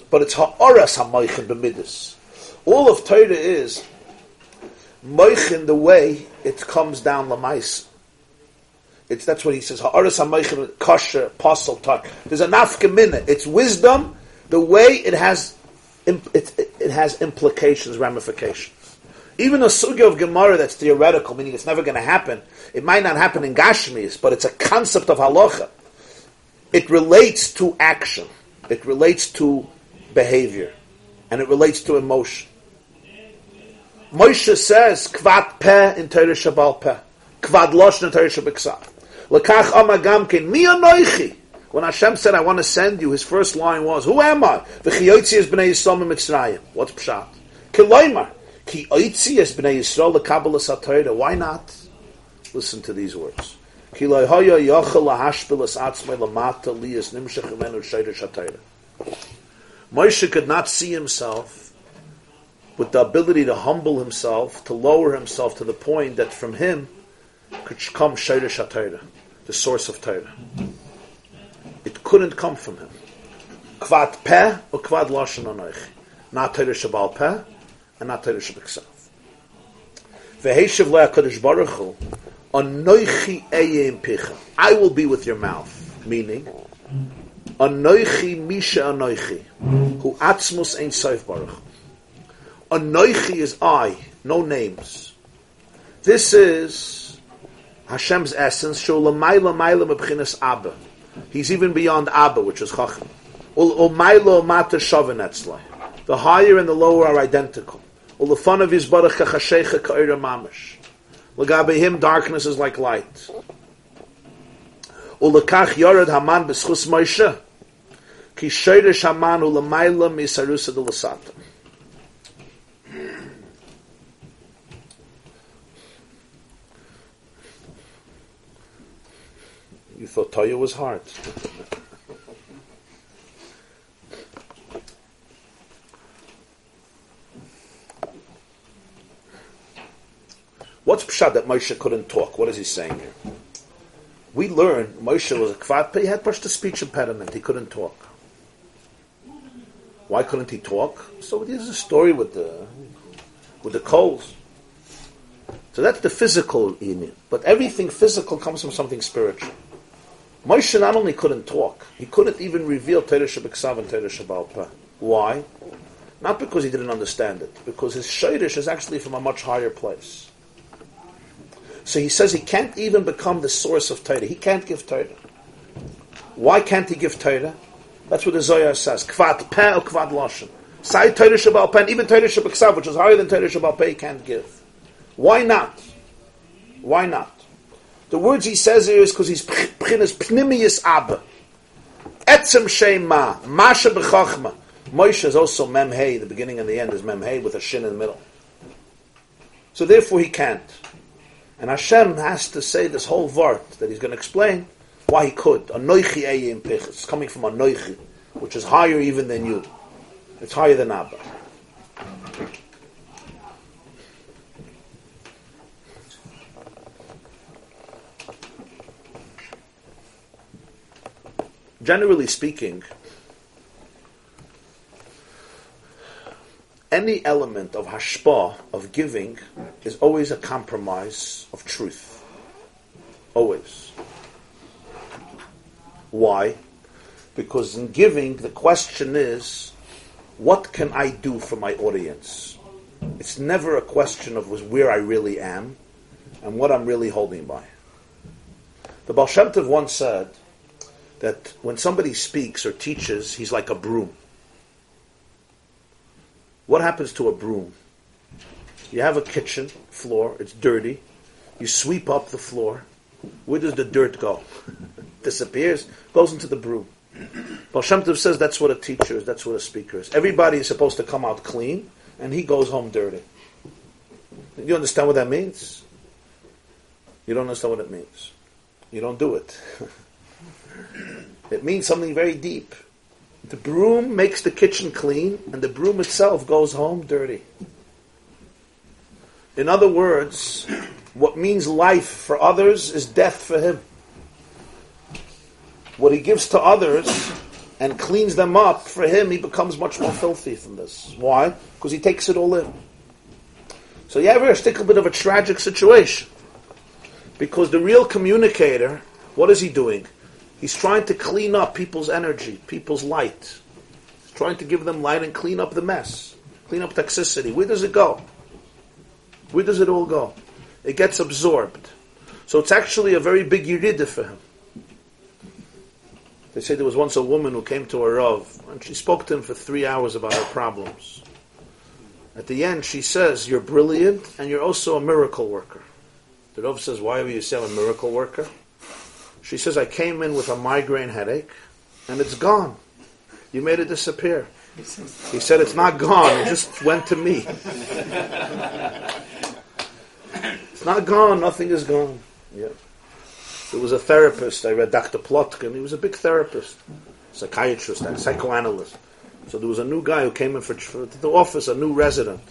But it's Ha'oras HaMoichin B'midus. All of Torah is Moichin the way it comes down Lamais. It's, that's what he says. Ha'oras HaMoichin Kosher, Apostle, Talk. There's a nafka It's wisdom, the way it has, it, it has implications, ramifications. Even a sugya of Gemara that's theoretical, meaning it's never going to happen, it might not happen in Gashmis, but it's a concept of halacha. It relates to action. It relates to behavior. And it relates to emotion. Moshe says, Kvad peh in Torah Shabal peh. Kvad losh in Torah Shabiksav. Lekach amagamkin, mi anoichi. When Hashem said, I want to send you, his first line was, Who am I? V'chiyotzi is b'nei Yisrael Mitzrayim. What's pshat? Kiloimar. Ki oitzi es b'nei Yisrael lekabel satayra. Why not? Listen to these words. Ki lo hoya yochel lahashpil es atzmei lamata li es nimshach imenu shayra shatayra. Moshe could not see himself with the ability to humble himself, to lower himself to the point that from him could come shayra shatayra, the source of Torah. It couldn't come from him. Kvad peh or kvad lashon anoich. not Torah Shabbal Peh, and not Torah Shabbat Veheshav le'akadosh baruch hu, anoichi eyem picha. I will be with your mouth. Meaning, anoichi misha anoichi, hu atzmus ein soif baruch. Anoichi is I, no names. This is Hashem's essence. Sholamayla mayla mebchinas Abba. He's even beyond Abba, which is Chacham. Umayla mata shavan. The higher and the lower are identical. Ulefan of his barach ka'ira mamish. Lagabe him, darkness is like light. Ulekach yored haman b'schus Moshe. Ki sheirish haman ulemayla misarusa de You thought Toya was hard. What's pshat that Moshe couldn't talk? What is he saying here? We learn Moshe was a kvad, he had pushed a speech impediment. He couldn't talk. Why couldn't he talk? So there's a story with the with the coals. So that's the physical union. But everything physical comes from something spiritual. Moshe not only couldn't talk, he couldn't even reveal Torah Shabbat and Torah Why? Not because he didn't understand it, because his shayrish is actually from a much higher place. So he says he can't even become the source of Torah. He can't give Torah. Why can't he give Torah? That's what the Zohar says. Kvad peh or kvad lashon. Sai Torah Shabbal Peh, even Torah Shabbat which is higher than Torah Shabbal Peh, can't give. Why not? Why not? The words he says here is because he's p'chinas pnimius abba. Etzem shema, masha b'chachma. Moshe is also mem hey, the beginning and the end is mem hey with a shin in the middle. So therefore he can't. And Hashem has to say this whole vart that he's going to explain why he could. Anoichi eyim pich. It's coming from anoichi, which is higher even than you. It's higher than Abba. Generally speaking, any element of hashpa, of giving, is always a compromise of truth. Always. Why? Because in giving, the question is, what can I do for my audience? It's never a question of where I really am and what I'm really holding by. The Baal Shem Tov once said that when somebody speaks or teaches, he's like a broom. What happens to a broom? You have a kitchen floor, it's dirty. You sweep up the floor. Where does the dirt go? [laughs] Disappears, goes into the broom. Baal says that's what a teacher is, that's what a speaker is. Everybody is supposed to come out clean, and he goes home dirty. You understand what that means? You don't understand what it means. You don't do it. [laughs] it means something very deep. The broom makes the kitchen clean, and the broom itself goes home dirty. In other words, what means life for others is death for him. What he gives to others and cleans them up, for him, he becomes much more filthy from this. Why? Because he takes it all in. So you have a stick bit of a tragic situation. Because the real communicator, what is he doing? He's trying to clean up people's energy, people's light. He's trying to give them light and clean up the mess, clean up toxicity. Where does it go? Where does it all go? It gets absorbed. So it's actually a very big yirida for him. They say there was once a woman who came to a Rav, and she spoke to him for three hours about her problems. At the end, she says, You're brilliant, and you're also a miracle worker. The Rav says, Why are you saying a miracle worker? She says, I came in with a migraine headache, and it's gone. You made it disappear. He said, It's not gone, it just went to me. [laughs] it's not gone, nothing is gone. Yeah. There was a therapist, I read Dr. Plotkin, he was a big therapist, psychiatrist, and psychoanalyst. So there was a new guy who came in for, for the office, a new resident.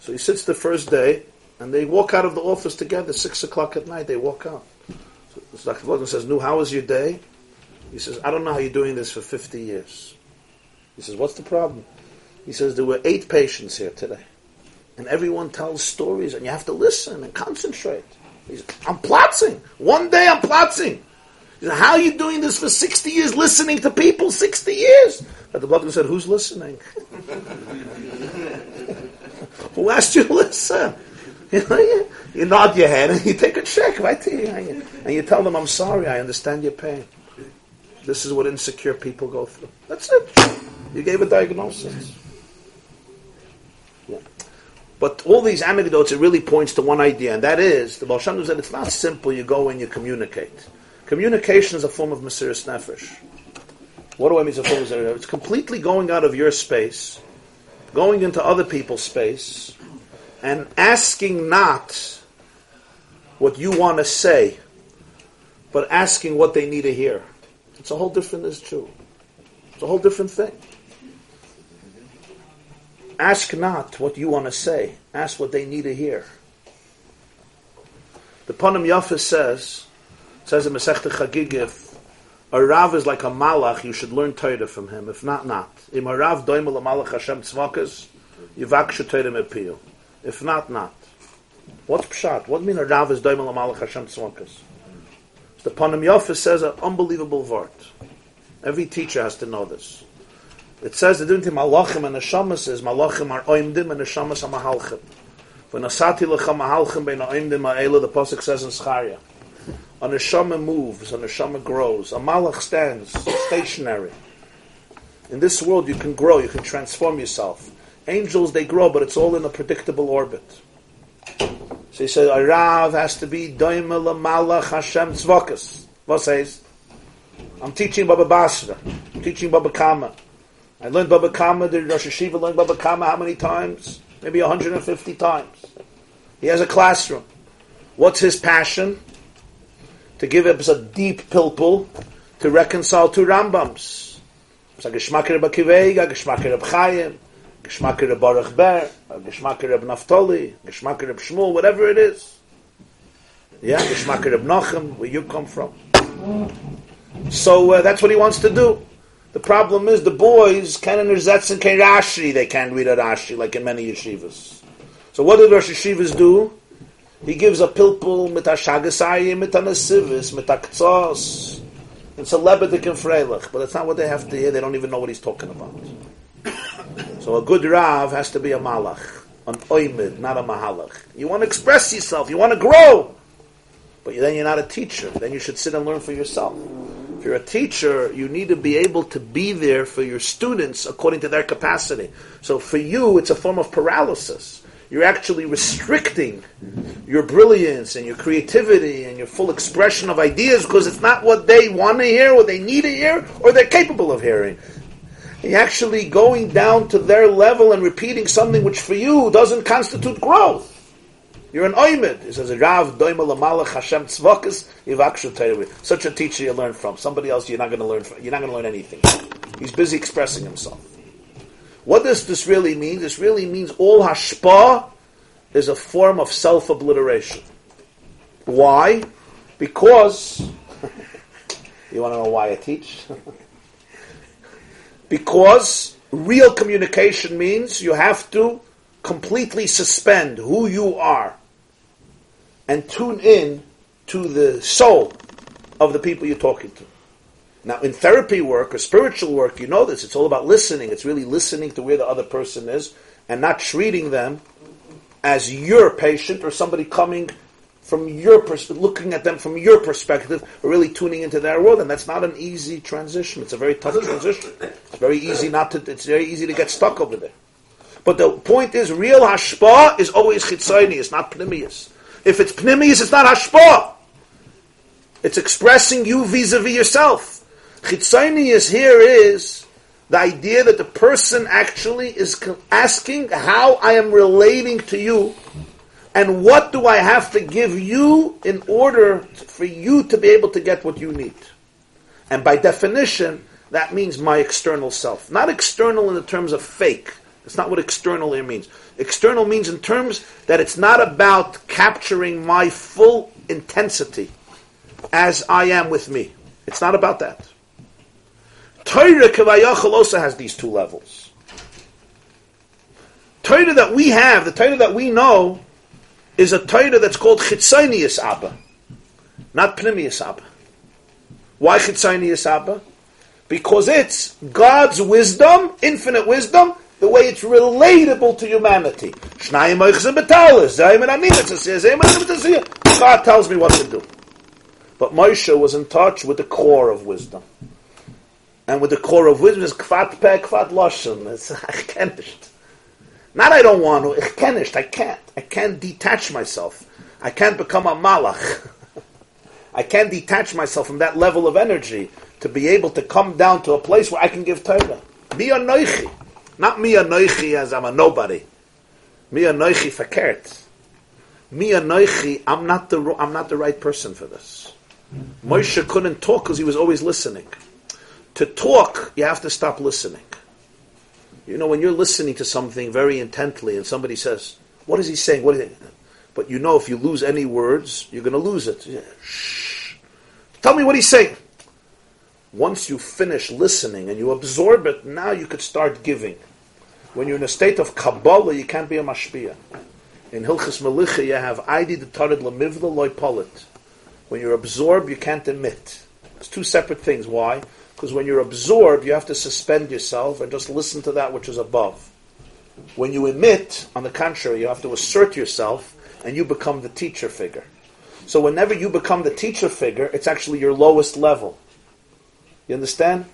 So he sits the first day, and they walk out of the office together, six o'clock at night, they walk out. So Dr. Plotkin says, Nu, how was your day? He says, I don't know how you're doing this for 50 years. He says, what's the problem? He says there were eight patients here today, and everyone tells stories, and you have to listen and concentrate. He said, I'm platzing. One day I'm platzing. He says, How are you doing this for 60 years, listening to people 60 years? The brother said, Who's listening? [laughs] Who asked you to listen? You, you, nod your head and you take a check right to you, and you, tell them, I'm sorry, I understand your pain. This is what insecure people go through. That's it. You gave a diagnosis. Yeah. But all these anecdotes, it really points to one idea, and that is, the Baal Shem said it's not simple, you go and you communicate. Communication is a form of Mesiris Nefesh. What do I mean a form of? It's completely going out of your space, going into other people's space, and asking not what you want to say, but asking what they need to hear. It's a whole different is true. It's a whole different thing. Ask not what you want to say. Ask what they need to hear. The Panim Yafa says, says in Masechta Chagigif, a Rav is like a Malach, you should learn Torah from him. If not, not. Im a Rav a Malach Hashem tzvakas, yivakshu Torah mepiyu. If not, not. What's Pshat? What mean a Rav is doimel a Malach Hashem tzvakas? The Panim Yafa says an unbelievable word. Every teacher has to know this. It says the difference between malachim and neshamas is malachim are oimdim and neshamas are mahalchim. When asati lecha mahalchim bein oimdim ha'ela, the pasuk says in Zecharia. A neshama moves, a neshama grows. A malach stands stationary. In this world, you can grow, you can transform yourself. Angels, they grow, but it's all in a predictable orbit. So he said, a Rav has to be doimel malach Hashem tzvakas. What says? I'm teaching Baba Basra. I'm teaching Baba Kama. I learned Baba Kama, the Rosh Yeshiva learned Baba Kama how many times? Maybe 150 times. He has a classroom. What's his passion? To give us a deep pilpul to reconcile two Rambams. It's like a Geshmaker Bakiveg, a Geshmaker Chaim, Geshmaker Baruch Ber, a Geshmaker Naftali, Geshmaker Shmuel, whatever it is. Yeah, Geshmaker Nachem, where you come from. So uh, that's what he wants to do. The problem is the boys can in Zetz and can Rashi, they can't read a Rashi like in many yeshivas. So what did Rosh Yeshivas do? He gives a pilpul mit a shagasayim, mit a mit a. It's a lebedik and freilich, but that's not what they have to hear. They don't even know what he's talking about. So a good Rav has to be a malach, an oimid, not a mahalach. You want to express yourself, you want to grow, but then you're not a teacher. Then you should sit and learn for yourself. If you're a teacher, you need to be able to be there for your students according to their capacity. So for you, it's a form of paralysis. You're actually restricting your brilliance and your creativity and your full expression of ideas because it's not what they want to hear, what they need to hear, or they're capable of hearing. Actually going down to their level and repeating something which for you doesn't constitute growth. You're an oimid. He says, Rav Hashem. Such a teacher you learn from. Somebody else you're not going to learn from. You're not going to learn anything. He's busy expressing himself. What does this really mean? This really means all hashpa is a form of self-obliteration. Why? Because [laughs] you want to know why I teach? [laughs] because real communication means you have to completely suspend who you are and tune in to the soul of the people you're talking to. Now, in therapy work or spiritual work, you know this. It's all about listening. It's really listening to where the other person is and not treating them as your patient or somebody coming from your pers- looking at them from your perspective, really tuning into their world. And that's not an easy transition. It's a very tough transition. It's very easy not to. It's very easy to get stuck over there. But the point is, real hashpa is always chitzayni. It's not pnimius. If it's pnimius, it's not hashpa. It's expressing you vis-a-vis yourself. Chitzonius here is the idea that the person actually is asking how I am relating to you and what do I have to give you in order for you to be able to get what you need. And by definition, that means my external self. Not external in the terms of fake. That's not what external here means. External means in terms that it's not about capturing my full intensity as I am with me. It's not about that. Torah Kavayachal also has these two levels. Torah that we have, the Torah that we know, is a Torah that's called Chitzonius Abba, not Pnimius Abba. Why Chitzonius Abba? Because it's God's wisdom, infinite wisdom, the way it's relatable to humanity. God tells me what to do. But Moshe was in touch with the core of wisdom. And with the core of wisdom is kvat pe, kvat loshen. It's. [laughs] Not I don't want to, I can't. I can't detach myself. I can't become a malach. [laughs] I can't detach myself from that level of energy to be able to come down to a place where I can give Torah. Mi anoichi. Not mi anoichi as I'm a nobody. Mi anoichi verkehrt. Mi anoichi, I'm not the, I'm not the right person for this. Moshe couldn't talk because he was always listening. To talk, you have to stop listening. You know, when you're listening to something very intently and somebody says, what is he saying? What is? But you know if you lose any words, you're going to lose it. Shh. Tell me what he's saying. Once you finish listening and you absorb it, now you could start giving. When you're in a state of Kabbalah, you can't be a mashpia. In Hilchas Melicha, you have Aidi the Tarid Lamivla Loy Polit. When you're absorbed, you can't emit. It's two separate things. Why? Because when you're absorbed, you have to suspend yourself and just listen to that which is above. When you emit, on the contrary, you have to assert yourself and you become the teacher figure. So whenever you become the teacher figure, it's actually your lowest level. You understand?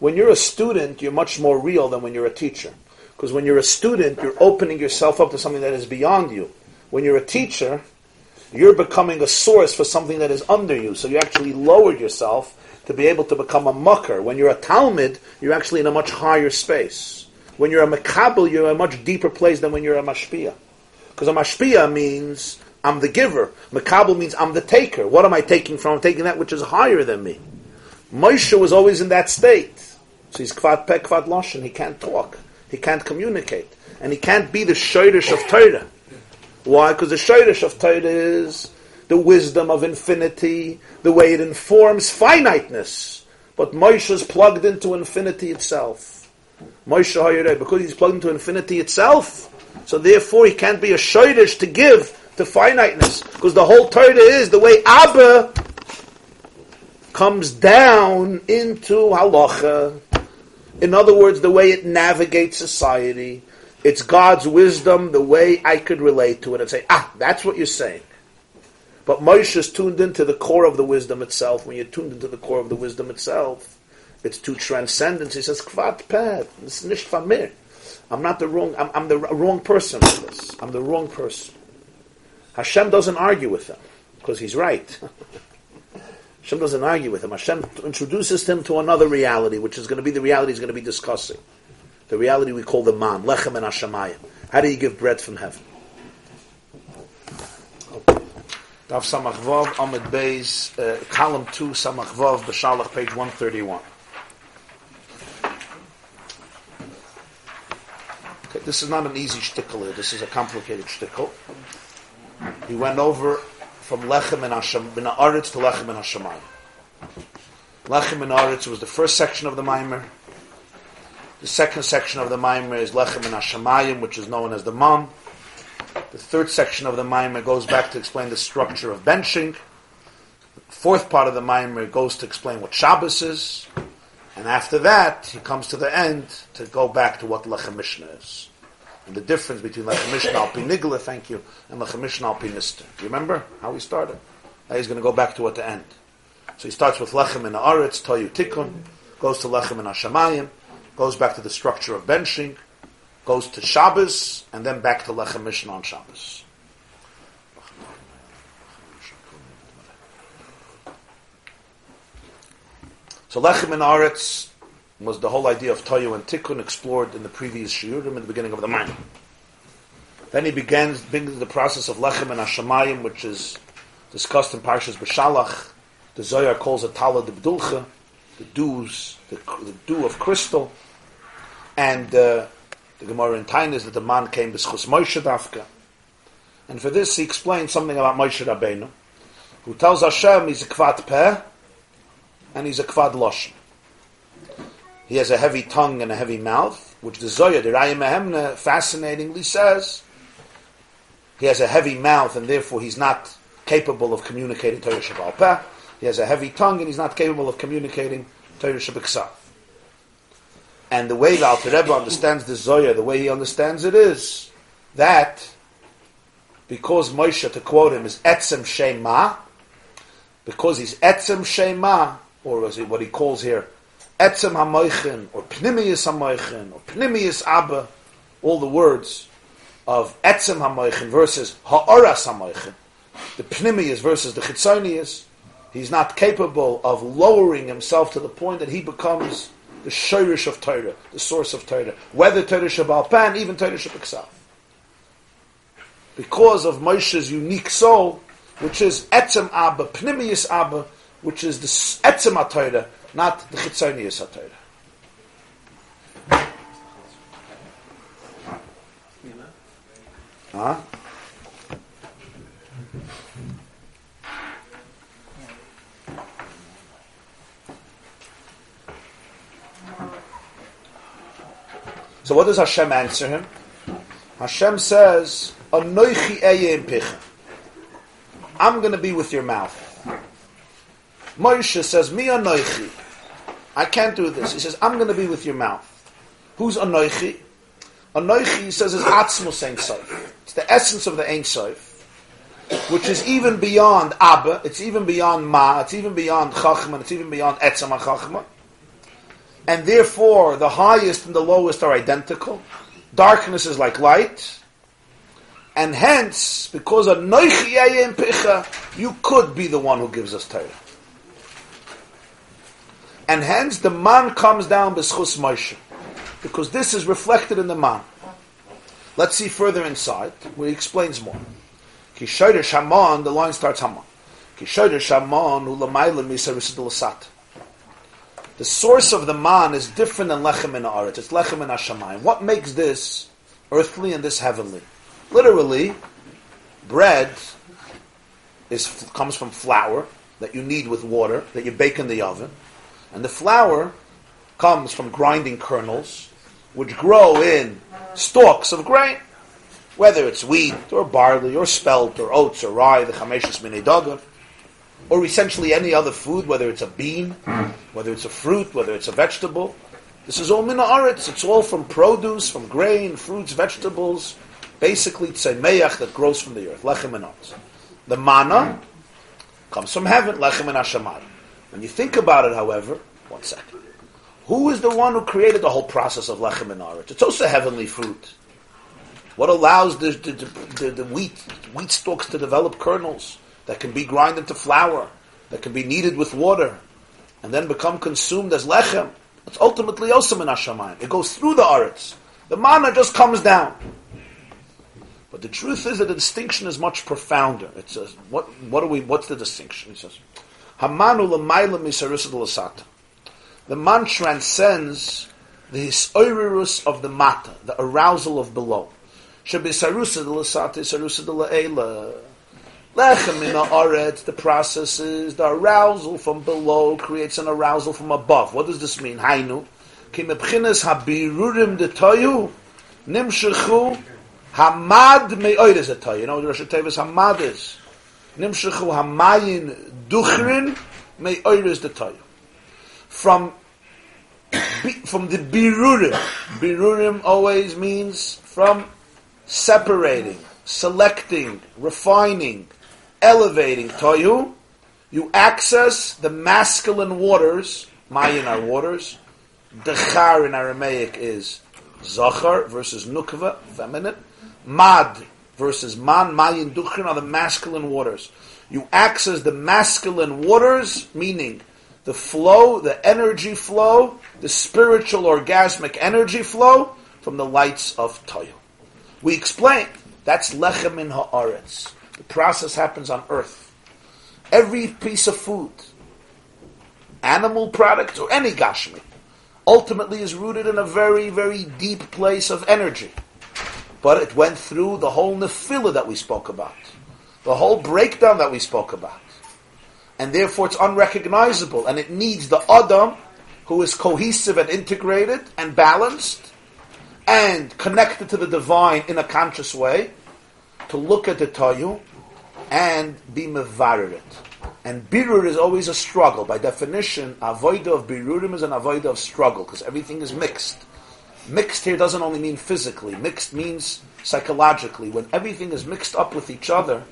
When you're a student, you're much more real than when you're a teacher. Because when you're a student, you're opening yourself up to something that is beyond you. When you're a teacher, you're becoming a source for something that is under you. So you actually lowered yourself to be able to become a mucker. When you're a Talmid, you're actually in a much higher space. When you're a Makabel, you're in a much deeper place than when you're a Mashpia. Because a Mashpia means I'm the giver. Makabel means I'm the taker. What am I taking from? I'm taking that which is higher than me. Moshe was always in that state. So he's kvad pek, kvad loshen. He can't talk. He can't communicate. And he can't be the shayrish of Torah. Why? Because the shayrish of Torah is the wisdom of infinity, the way it informs finiteness. But Moshe is plugged into infinity itself. Moshe Hayireh, because he's plugged into infinity itself, so therefore he can't be a shayrish to give to finiteness. Because the whole Torah is the way Abba comes down into halacha. In other words, the way it navigates society. It's God's wisdom, the way I could relate to it and say, ah, that's what you're saying. But Moshe is tuned into the core of the wisdom itself. When you're tuned into the core of the wisdom itself, it's to transcendence. He says, Kvat pad, it's nicht mir. I'm not the wrong, I'm, I'm the wrong person for this. I'm the wrong person. Hashem doesn't argue with him, because he's right. [laughs] Hashem doesn't argue with him. Hashem introduces him to another reality, which is going to be the reality he's going to be discussing. The reality we call the man, lechem and hashemayim. How do you give bread from heaven? Daf Samach Vav, Amud Beis, uh, column 2, Samach Vav, Beshalach, page 131. Okay, this is not an easy shtickle. This is a complicated shtickle. He went over from Lechem and Hashem, bin Aretz to Lechem and Hashemayim. Lechem and Aretz was the first section of the Maimer. The second section of the Maimer is Lechem and Hashemayim, which is known as the Mam. The third section of the Maimer goes back to explain the structure of benching. The fourth part of the Maimer goes to explain what Shabbos is. And after that, he comes to the end to go back to what Lechem Mishnah is and the difference between Lechem Mishnah al Pinigla, thank you, and Lechem Mishnah al Pinister. Do you remember how we started? Now he's going to go back to what the end. So he starts with Lechem in Aretz, Toyu Tikkun, goes to Lechem in Hashemayim, goes back to the structure of benching, goes to Shabbos, and then back to Lechem Mishnah on Shabbos. So Lechem in Aretz was the whole idea of Toyu and Tikkun explored in the previous shiurim in the beginning of the Maimer. Then he begins, begins the process of Lechem and Hashemayim, which is discussed in Parshas B'Shalach. The Zohar calls it Tala de B'dulcha, the dews, the, the dew of crystal. And uh, the Gemara in Taanis that the man came B'schus Moshe Dafka. And for this he explains something about Moshe Rabbeinu, who tells Hashem he's a kvad peh, and he's a kvad loshen. he has a heavy tongue and a heavy mouth, which the Zoya, the Raya Mehemna, fascinatingly says he has a heavy mouth and therefore he's not capable of communicating Torah Shabbal Peh. He has a heavy tongue and he's not capable of communicating Torah Shabbat And the way the Alter Rebbe understands the Zoya, the way he understands it is that because Moshe, to quote him, is Etzem Shema, because he's Etzem Shema, or as he, what he calls here, Etzem HaMoichin, or Pnimius HaMoichin, or Pnimius Abba, all the words of Etzem HaMoichin versus Ha'oras HaMoichin, the Pnimius versus the Chitzonius, he's not capable of lowering himself to the point that he becomes the shirish of Torah, the source of Torah, whether Torah Shabbal Pan, even Torah Shabbat Because of Moshe's unique soul, which is Etzem Abba, Pnimius Abba, which is the Etzem HaTorah, not the Chitzonius HaTorah. Huh? So what does Hashem answer him? Hashem says. I'm going to be with your mouth. Moshe says, Mi anoichi. I can't do this. He says, I'm going to be with your mouth. Who's anoichi? Anoichi, says, is atzmus ein. It's the essence of the ein which is even beyond Abba, it's even beyond Ma, it's even beyond Chachma, it's even beyond Etzam Chachma and therefore the highest and the lowest are identical. Darkness is like light, and hence, because of Noichiyayim Picha, you could be the one who gives us Torah. And hence the man comes down b'schus Moshe, because this is reflected in the man. Let's see further inside, where he explains more. Kishoder Shaman, the line starts Haman. Kishoder Shaman, ulamayla misa the source of the man is different than lechem in aretz. It's lechem in hashamayim. What makes this earthly and this heavenly? Literally, bread is comes from flour that you knead with water that you bake in the oven, and the flour comes from grinding kernels, which grow in stalks of grain, whether it's wheat or barley or spelt or oats or rye, the chameshes minei or essentially any other food, whether it's a bean, hmm. whether it's a fruit, whether it's a vegetable. This is all mina aretz. It's all from produce, from grain, fruits, vegetables. Basically, tzeimeach that grows from the earth. Lechem and The manna comes from heaven. Lechem and hashamayim. When you think about it, however, one second. Who is the one who created the whole process of lechem and aretz? It's also heavenly fruit. What allows the, the, the, the, wheat wheat stalks to develop kernels? That can be ground into flour, that can be kneaded with water, and then become consumed as lechem. It's ultimately also in Hashemayim. It goes through the aretz. The manna just comes down. But the truth is that the distinction is much profounder. It says, what, what are we, what's the distinction? He says, Hamanu l'mayla misarisa l'asata. The man transcends the hisoirus of the mata, the arousal of below. Shabisarusa l'asata, sarusa l'ela. Lechem in the process is the arousal from below creates an arousal from above. What does this mean? Hainu. Kimebchines habirurim de toyu nimshechu hamad me'oides a toyu. You know what Rosh Tevis hamad is? Nimshechu hamayin duchrin me'oides de toyu. From [coughs] from the birurim. Birurim always means from separating, selecting, refining, elevating toyu, you access the masculine waters, Mayan are waters, Dechar in Aramaic is Zachar versus Nukva, feminine, Mad versus Man, Mayan Duchrin are the masculine waters. You access the masculine waters, meaning the flow, the energy flow, the spiritual orgasmic energy flow from the lights of Toyu. We explain that's lechem in haaretz. The process happens on earth. Every piece of food, animal product or any gashmi, ultimately is rooted in a very, very deep place of energy. But it went through the whole nefillah that we spoke about, the whole breakdown that we spoke about. And therefore it's unrecognizable, and it needs the Adam who is cohesive and integrated and balanced and connected to the divine in a conscious way, to look at the Tayu and be mevarer it. And birur is always a struggle. By definition, avoida of birurim is an avoida of struggle because everything is mixed. Mixed here doesn't only mean physically. Mixed means psychologically. When everything is mixed up with each other,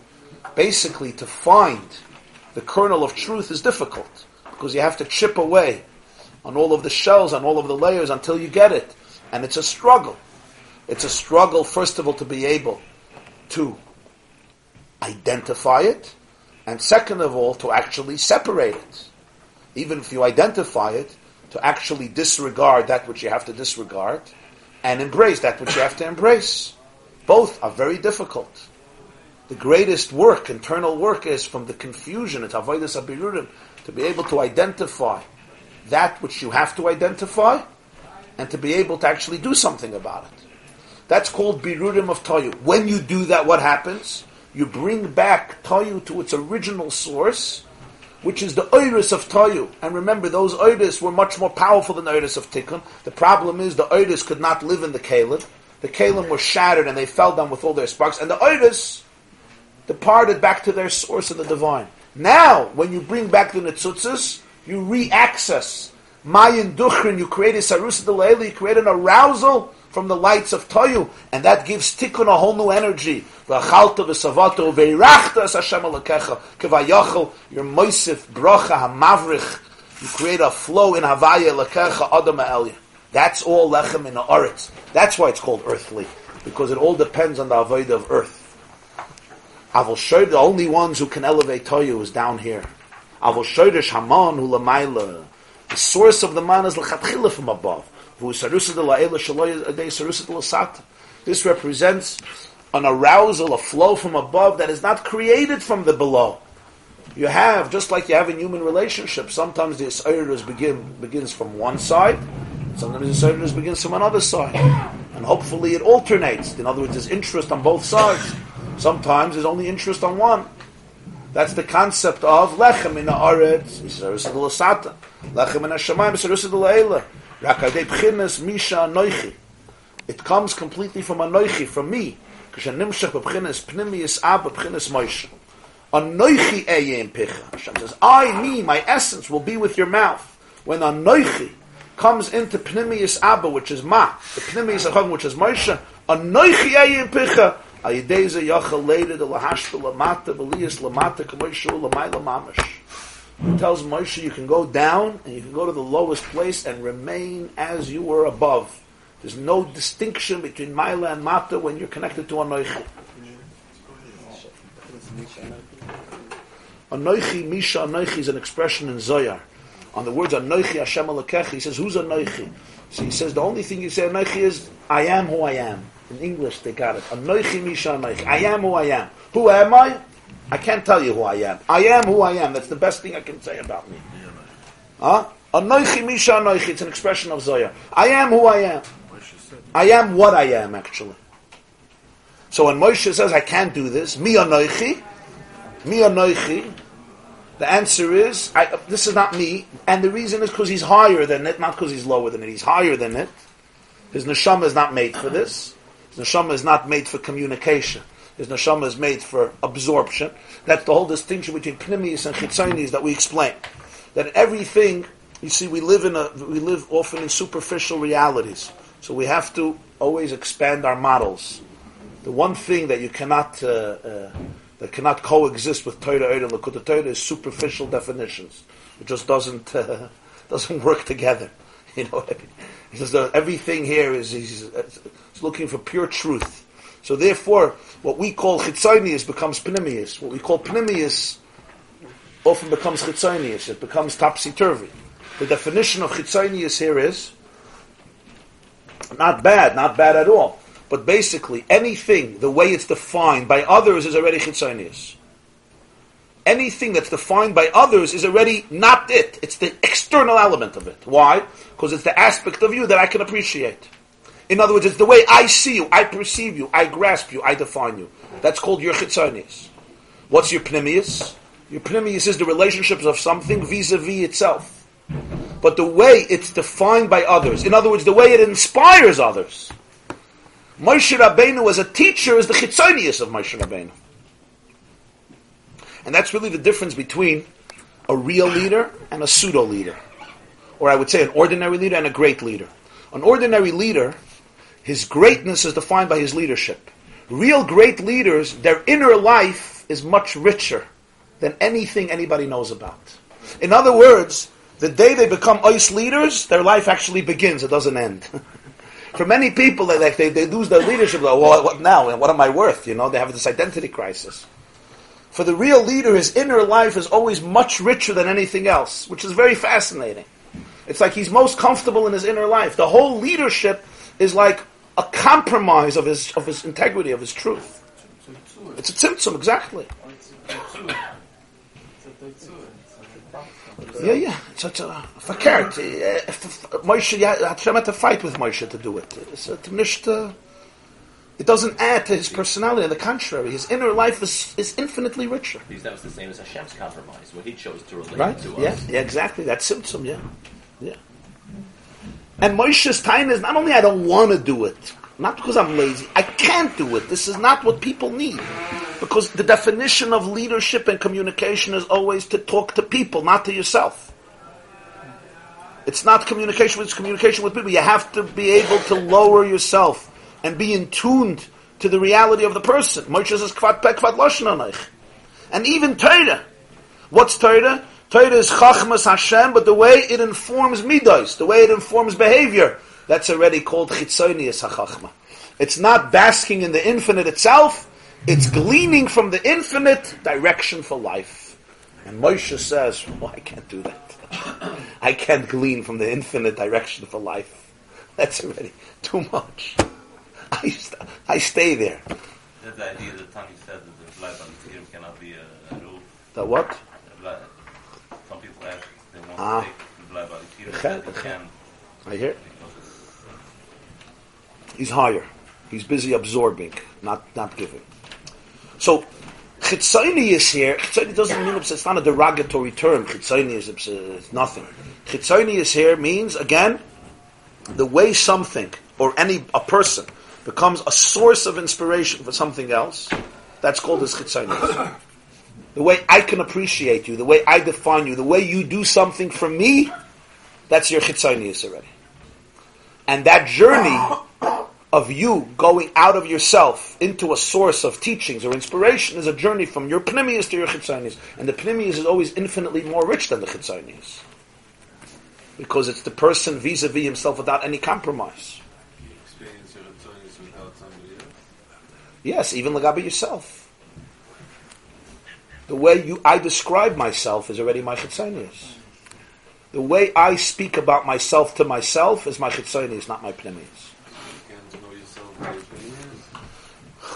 basically to find the kernel of truth is difficult because you have to chip away on all of the shells, on all of the layers until you get it. And it's a struggle. It's a struggle, first of all, to be able to identify it, and second of all, to actually separate it. Even if you identify it, to actually disregard that which you have to disregard, and embrace that which you have to embrace. Both are very difficult. The greatest work, internal work, is from the confusion, it's avoidance abirurim, to be able to identify that which you have to identify, and to be able to actually do something about it. That's called birurim of Tayu. When you do that, what happens? You bring back Tayu to its original source, which is the Oiris of Tayu. And remember, those Oiris were much more powerful than the Oiris of Tikkun. The problem is the Oiris could not live in the Kalim. The Kalim were shattered and they fell down with all their sparks. And the Oiris departed back to their source in the divine. Now, when you bring back the Netzutzis, you re-access Mayan Duchrin, you create a Sarusa Delayla, you create an arousal from the lights of Toyu, and that gives Tikkun a whole new energy. V'achalta v'savato v'irachta as Hashem alakecha kevayachal, your moisif bracha hamavrich, you create a flow in Havaya alakecha adam ha'elya. That's all lechem in the aretz. That's why it's called earthly, because it all depends on the avodah of earth. I will show the only ones who can elevate Toyu is down here. Show the Haman who lamaila. The source of the man is from above. This represents an arousal, a flow from above that is not created from the below. You have, just like you have in human relationships, sometimes the Isairis begin, begins from one side, sometimes the Isairis begins from another side. And hopefully it alternates. In other words, there's interest on both sides. Sometimes there's only interest on one. That's the concept of lechem in the aretz. Lechem in Hashemayim, Yisrael It comes completely from Anoichi, from me. Anoichi Eyem Picha. Hashem says, I, me, my essence will be with your mouth. When Anoichi comes into Pnimius Abba, which is Ma, the Pnimius Achon, which is Moshe, Anoichi Eyem Picha. Ayideza Yachal Leida de Lahashta Lamata Belias Lamata Kamoishu Lamayla Mamash. He tells Moshe you can go down and you can go to the lowest place and remain as you were above. There's no distinction between Maila and Mata when you're connected to Anoichi. Anoichi, Misha Anoichi is an expression in Zoyar. On the words Anoichi Hashem Alakechi, he says, who's Anoichi? So he says, the only thing you say Anoichi is, I am who I am. In English, they got it. Anoichi Misha Anoichi. I am who I am. Who am I? I can't tell you who I am. I am who I am. That's the best thing I can say about me. Huh? Anoichi Misha Anoichi. It's an expression of Zoya. I am who I am. I am what I am, actually. So when Moshe says, I can't do this, mi anoichi, mi anoichi, the answer is, I, this is not me, and the reason is because he's higher than it, not because he's lower than it. He's higher than it. His neshama is not made for this. His neshama is not made for communication. His neshama is made for absorption. That's the whole distinction between pnimius and chitzonis that we explain. That everything, you see, we live in a, we live often in superficial realities. So we have to always expand our models. The one thing that you cannot, uh, uh, that cannot coexist with Torah and Lakuta Torah is superficial definitions. It just doesn't, uh, [laughs] doesn't work together. [laughs] You know, because everything here is he's looking for pure truth. So therefore, what we call chitzonius becomes pnimius. What we call pnimius often becomes chitzonius. It becomes topsy-turvy. The definition of chitzonius here is not bad, not bad at all. But basically, anything, the way it's defined by others is already chitzonius. Anything that's defined by others is already not it. It's the external element of it. Why? Because it's the aspect of you that I can appreciate. In other words, it's the way I see you, I perceive you, I grasp you, I define you. That's called your chitzonius. What's your pnimius? Your pnimius is the relationships of something vis-a-vis itself. but the way it's defined by others. In other words, the way it inspires others. Moshe Rabbeinu as a teacher is the chitzonius of Moshe Rabbeinu. And that's really the difference between a real leader and a pseudo leader. Or I would say an ordinary leader and a great leader. An ordinary leader, his greatness is defined by his leadership. Real great leaders, their inner life is much richer than anything anybody knows about. In other words, the day they become ice leaders, their life actually begins, it doesn't end. [laughs] For many people, they, they, they lose their leadership. Like, well, what now? What am I worth? You know, they have this identity crisis. For the real leader, his inner life is always much richer than anything else, which is very fascinating. It's like he's most comfortable in his inner life. The whole leadership is like a compromise of his of his integrity, of his truth. It's a tzimtzum, exactly. Yeah, yeah. It's, it's a verkehrt. Moshe, Hashem had to fight with Moshe to do it. It's a, it doesn't add to his personality. On the contrary, his inner life is, is infinitely richer. Because that was the same as Hashem's compromise, what he chose to relate Right? to Yeah, us. yeah, exactly. That's symptom, yeah. Yeah. And Moshe's time is not only I don't want to do it, not because I'm lazy, I can't do it. This is not what people need. Because the definition of leadership and communication is always to talk to people, not to yourself. It's not communication, it's communication with people. You have to be able to lower yourself and be in tuned to the reality of the person. Moshe says, pek kvat loshen. And even Torah. What's Torah? Torah is chachmas Hashem, but the way it informs midos, the way it informs behavior, that's already called chitzonius hachachma. It's not basking in the infinite itself, it's gleaning from the infinite direction for life. And Moshe says, well, I can't do that. [laughs] I can't glean from the infinite direction for life. That's already too much. I, st- I stay there. That's the idea that Tani said that the blood on the cannot be a, a roof. The what? Hear. because it's He's higher. He's busy absorbing, not not giving. So, chitzoni is here. Chitzoni doesn't mean it's, not a derogatory term. Chitzoni is it's, nothing. Chitzoni is here means again the way something or any a person becomes a source of inspiration for something else. That's called as chitzoni. The way I can appreciate you, the way I define you, the way you do something for me, that's your chitzonius already. And that journey of you going out of yourself into a source of teachings or inspiration is a journey from your pnimius to your chitzonius. And the pnimius is always infinitely more rich than the chitzonius. Because it's the person vis-a-vis himself without any compromise. experience your without somebody else. Yes, even Lagabi yourself. The way you I describe myself is already my chitzonius. The way I speak about myself to myself is my chitzonius, not my opinions.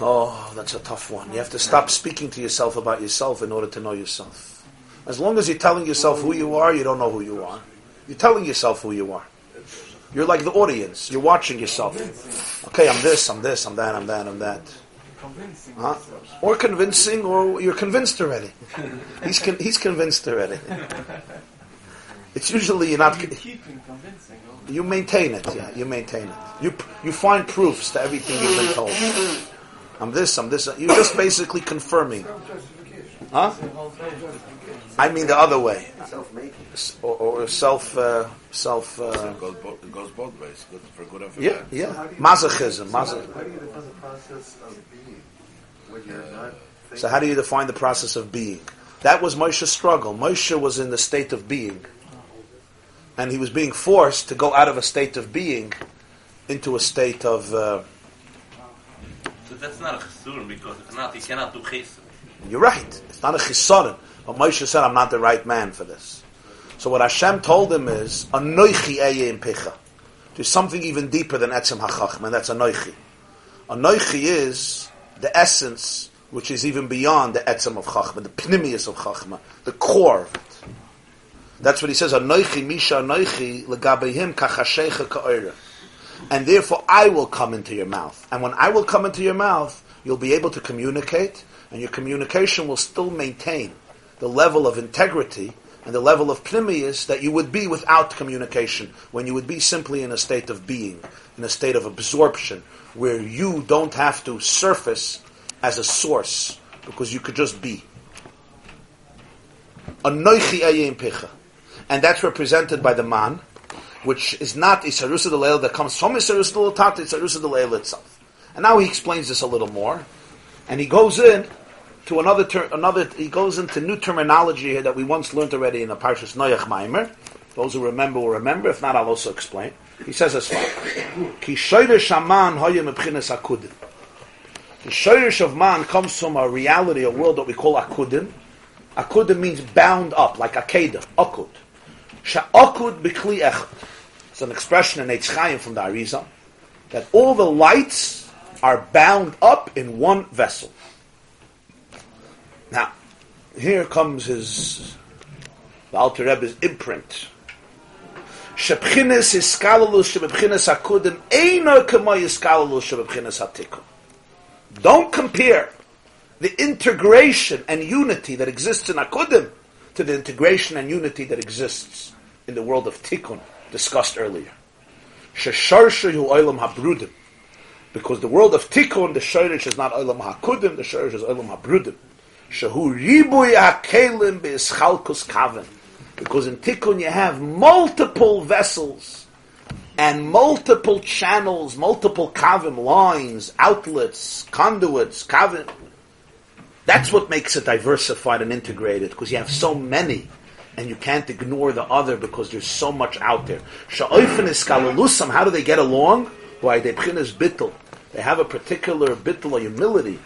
Oh, that's a tough one. You have to stop speaking to yourself about yourself in order to know yourself. As long as you're telling yourself who you are, you don't know who you are. You're telling yourself who you are. You're like the audience. You're watching yourself. Okay, I'm this, I'm this, I'm that, I'm that, I'm that. Huh? Or convincing, or you're convinced already. He's con- he's convinced already. It's usually you're not. keeping convincing. oh. You maintain it. Yeah, you maintain it. You you find proofs to everything you've been told. I'm this. I'm this. You're just basically confirming. Huh? I mean the other way, Self-making. Or, or self uh, self. Uh, It goes, both, it goes both ways, good for good and for yeah, bad. yeah. Masochism. Masochism. How do you define the process of being when you're not thinking? So how do you define the process of being? That was Moshe's struggle. Moshe was in the state of being. And he was being forced to go out of a state of being into a state of... Uh, But that's not a chesur because if not, he cannot do chesed. You're right. It's not a chisaron. But Moshe said, I'm not the right man for this. So what Hashem told him is, Anoichi eye in pecha. There's something even deeper than etzem hachachim, and that's Anoichi. Anoichi is the essence which is even beyond the etzem of chachma, the pnimius of chachma, the core of it. That's what he says, Anoichi misha anoichi legabehim kachashecha ka'oira. And therefore I will come into your mouth. And when I will come into your mouth, you'll be able to communicate, and your communication will still maintain the level of integrity and the level of Pnimius that you would be without communication, when you would be simply in a state of being, in a state of absorption, where you don't have to surface as a source, because you could just be. And that's represented by the man, which is not Isarusa de Leil that comes from Isarusa de Leil, it's Isarusa de Leil itself. And now he explains this a little more, and he goes in to another ter- another. He goes into new terminology here that we once learned already in the Parshas Noach Maimer. Those who remember will remember. If not, I'll also explain. He says as follows: Ki shoyrish haman hoya mebchinas akudim. The shoyrish of man comes from a reality, a world that we call akudim. Akudim means bound up, like akeda, akud. Sha'akud b'kli echad. It's an expression in Eitz Chaim from the Arizal that all the lights are bound up in one vessel. Now, here comes his the Alter Rebbe's imprint. Shebchines iskalulus shebchines hakudim eino kamo iskalulus shebchines hatikum. Don't compare the integration and unity that exists in Akudim to the integration and unity that exists in the world of Tikkun, discussed earlier. Shesharsha hu oilam habrudim. Because the world of Tikkun, the Shorish is not oilam hakudim, the Shorish is oilam habrudim. Be'ischalkus kaven. Because in Tikkun you have multiple vessels and multiple channels, multiple kavim, lines, outlets, conduits, kavim. That's what makes it diversified and integrated, because you have so many, and you can't ignore the other because there's so much out there. How do they get along? Why, they is bittul. They have a particular bittul humility.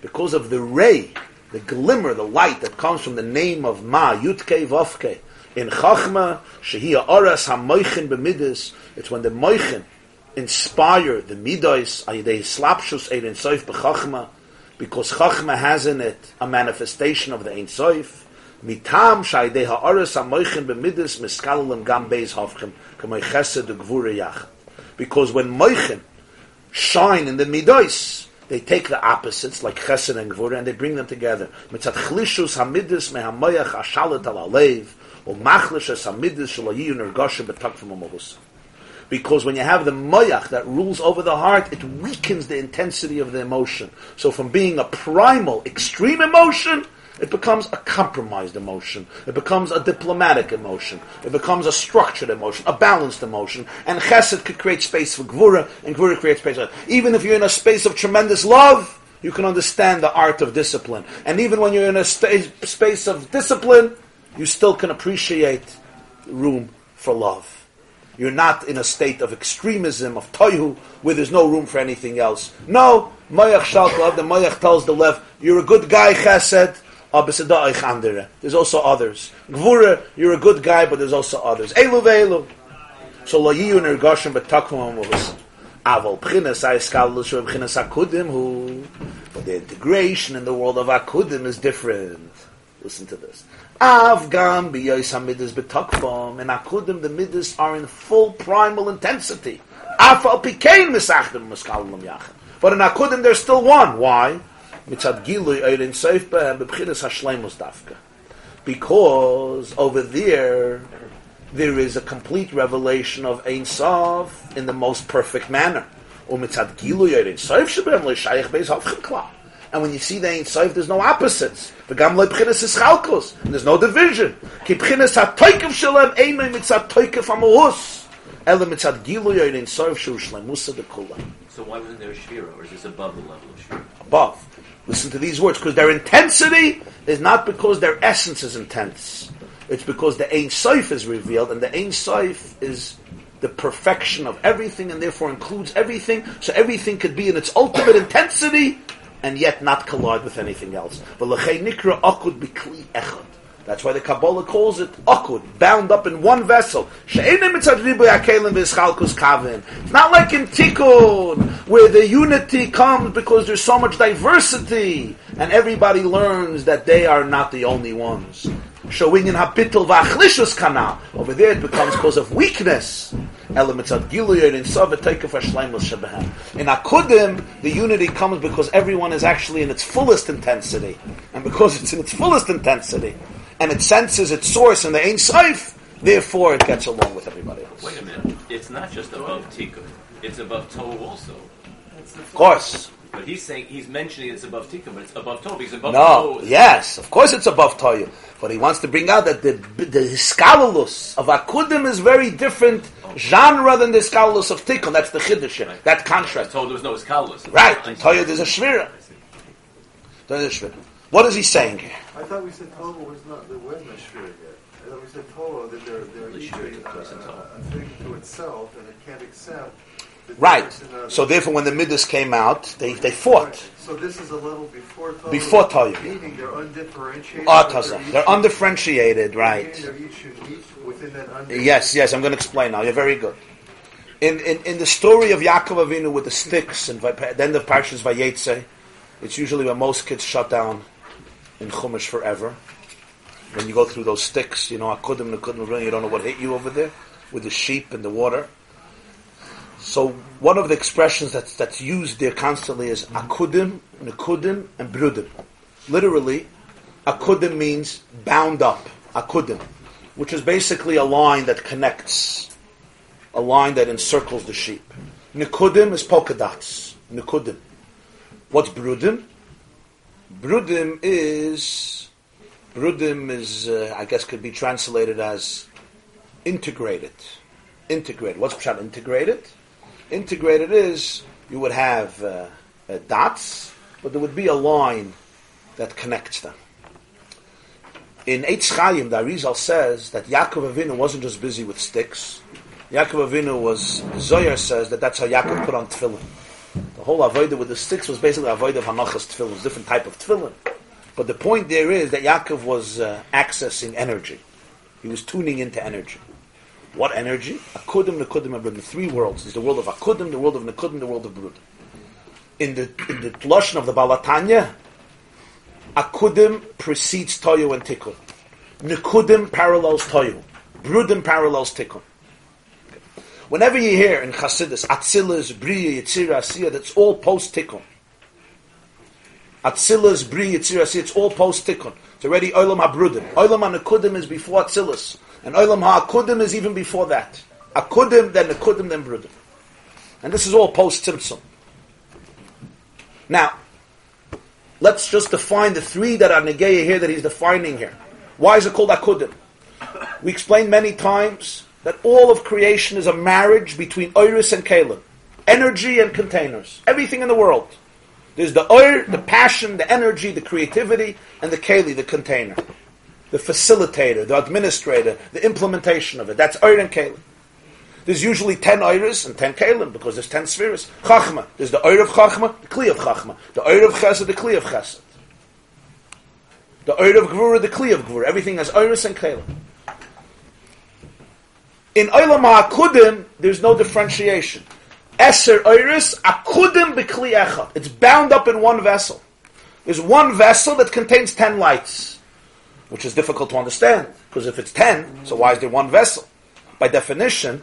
Because of the ray, the glimmer, the light that comes from the name of Ma, Yutke Vovke. In Chachma, Shehia Oras HaMoichin B'midis, it's when the Moichin inspire the Midos, Ayidei Slapshus Ein Soif B'Chachma, because Chachma has in it a manifestation of the Ein Soif, Mitam Shayidei Ha'oras HaMoichin B'midis, Miskalalim Gam Beis Hovchem, Kamoi Chesed. Because when Moichin shine in the Midos, they take the opposites, like Chesed and Gvura, and they bring them together. Mitzat chlishus hamidus al alev, hamidus Because when you have the moyach that rules over the heart, it weakens the intensity of the emotion. So from being a primal, extreme emotion, it becomes a compromised emotion. It becomes a diplomatic emotion. It becomes a structured emotion, a balanced emotion. And chesed could create space for gvura, and gvura creates space for Even if you're in a space of tremendous love, you can understand the art of discipline. And even when you're in a space of discipline, you still can appreciate room for love. You're not in a state of extremism, of toihu, where there's no room for anything else. No, Mayach Shalkov, the Mayach tells the left, you're a good guy, chesed, there's also others. Gvura, you're a good guy, but there's also others. Elu ve'elu. So lo yiyu nergoshim b'takvam amovus. Aval p'chinas ha'eskal l'shu p'chinas akudim hu. But the integration in the world of akudim is different. Listen to this. Av gam b'yois ha'midas b'takvam. In akudim, the midas are in full primal intensity. Afal pikein misachdim miskal yachad. But in akudim, there's still one. Why? Mitzad gilui eirin seif behem dafka. Because over there, there is a complete revelation of Ein Sof in the most perfect manner. Or mitzad gilui eirin seif shebehem leishayich beis hafchim kla. And when you see the Ein Sof, there's no opposites. V'gam le b'chinas ischalkos. And there's no division. Ki b'chinas ha-toikev shalem einay mitzad toikev amohus. Ele mitzad gilui eirin seif shu shleimusa de kula. So why wasn't there a shvira, or is this above the level of shvira? Above. Listen to these words, because their intensity is not because their essence is intense. It's because the Ein Sof is revealed, and the Ein Sof is the perfection of everything, and therefore includes everything. So everything could be in its ultimate intensity, and yet not collide with anything else. That's why the Kabbalah calls it akud, bound up in one vessel. It's not like in Tikkun, where the unity comes because there's so much diversity, and everybody learns that they are not the only ones. Showing in v'achlishus kana. Over there it becomes cause of weakness. Elements of in savet teikuf In akudim, the unity comes because everyone is actually in its fullest intensity, and because it's in its fullest intensity, and it senses its source and the Ein Sof, therefore it gets along with everybody else. Wait a minute. It's not just above Tikkun. It's above Tohu also. Of course. But he's saying he's mentioning it's above Tikkun, but it's above Tohu He's above No, Tohu. yes, of course it's above Toyu. But he wants to bring out that the the Hiskalulus of Akudim is very different oh. genre than the Hiskalulus of Tikkun. That's the Chiddush, here, that contrast. Told there was no Eskalus. Right, in Toyu there's a Shvira. There's a Shvira. What is he saying here? I thought we said Tohu was not, there wasn't a yet. I thought we said Tohu, that they're, they're The each shvira a, took a, a thing to itself, and it can't accept. Right. difference in others. So therefore when the Midas came out, they, they fought. So this is a level before Tohu. Before Tohu. Meaning they're undifferentiated. Ah, but Taza. each- They're undifferentiated, right. They're each unique within that. Yes, yes, I'm going to explain now. You're very good. In, in, in the story of Yaakov Avinu with the sticks and at the end of Parshas Vayetze, it's usually when most kids shut down in Chumash forever. When you go through those sticks, you know, Akudim, Nakudim, you don't know what hit you over there with the sheep and the water. So one of the expressions that's, that's used there constantly is Akudim, Nakudim, and Brudim. Literally, Akudim means bound up, Akudim, which is basically a line that connects, a line that encircles the sheep. Nikudim is polka dots. Nikudim. What's Brudim? Brudim is, Brudim is, uh, I guess could be translated as integrated. Integrated. What's Pshat integrated? Integrated is, you would have uh, uh, dots, but there would be a line that connects them. In Eitz Chaim, the Arizal says that Yaakov Avinu wasn't just busy with sticks. Yaakov Avinu was, Zoyer says that that's how Yaakov put on tefillin. The whole avodah with the sticks was basically avodah of Hanachas tefillin, it was a different type of tefillin. But the point there is that Yaakov was uh, accessing energy. He was tuning into energy. What energy? Akudim, Nekudim, and Brudim. Three worlds. There's the world of Akudim, the world of Nekudim, the world of Brudim. In the in the Lashon of the Baal HaTanya, Akudim precedes Toyu and Tikkun. Nekudim parallels Toyu. Brudim parallels Tikkun. Whenever you hear in Chassidus, Atzilas, Bria, Yitzira, Asiya, that's all post Tikkun. Atzilas, Bria, Yitzira, Asiya, it's all post Tikkun. It's already Olam HaBrudim. Olam HaNekudim is before Atzilas. And Olam HaAkudim is even before that. Akudim, then Nekudim, then Brudim. And this is all post Tzimtzum. Now, let's just define the three that are Negeya here that he's defining here. Why is it called Akudim? We explained many times that all of creation is a marriage between Iris and Kalim. Energy and containers. Everything in the world. There's the oir, the passion, the energy, the creativity, and the keli, the container. The facilitator, the administrator, the implementation of it. That's oir and keli. There's usually ten oiris and ten kalim because there's ten spheres. Chachma. There's the oir of chachma, the kli of chachma. The oir of chesed, the kli of chesed. The oir of gvura, the kli of gvura. Everything has oiris and kalim. In Olam HaAkudim, there's no differentiation. Eser Oiris, Akudim B'Kli Echad. It's bound up in one vessel. There's one vessel that contains ten lights, which is difficult to understand, because if it's ten, so why is there one vessel? By definition,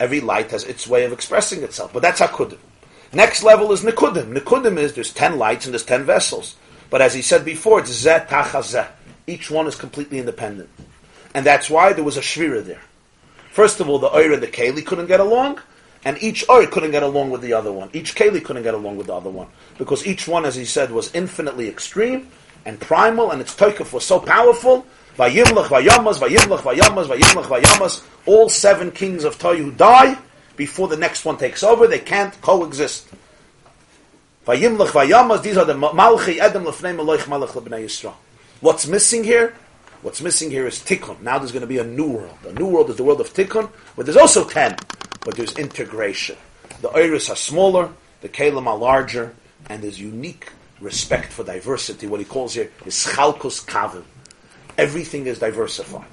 every light has its way of expressing itself, but that's Akudim. Next level is Nikudim. Nikudim is there's ten lights and there's ten vessels. But as he said before, it's Zeh Tacha Zeh. Each one is completely independent. And that's why there was a Shvira there. First of all, the Oir and the Keli couldn't get along, and each Oir couldn't get along with the other one. Each Keli couldn't get along with the other one. Because each one, as he said, was infinitely extreme and primal, and its Toikaf was so powerful. Vayimlach, Vayamas, Vayimlach, Vayamas, Vayimlach, Vayamas. All seven kings of Toy who die before the next one takes over, they can't coexist. Vayimlach, Vayamas, these are the Malchi Edom Lefnei Meloich Malach Lebnei Yisrael. What's missing here? What's missing here is Tikkun. Now there's going to be a new world. The new world is the world of Tikkun, where there's also ten, but there's integration. The Iris are smaller, the Kalim are larger, and there's unique respect for diversity. What he calls here is Chalkus Kavim. Everything is diversified.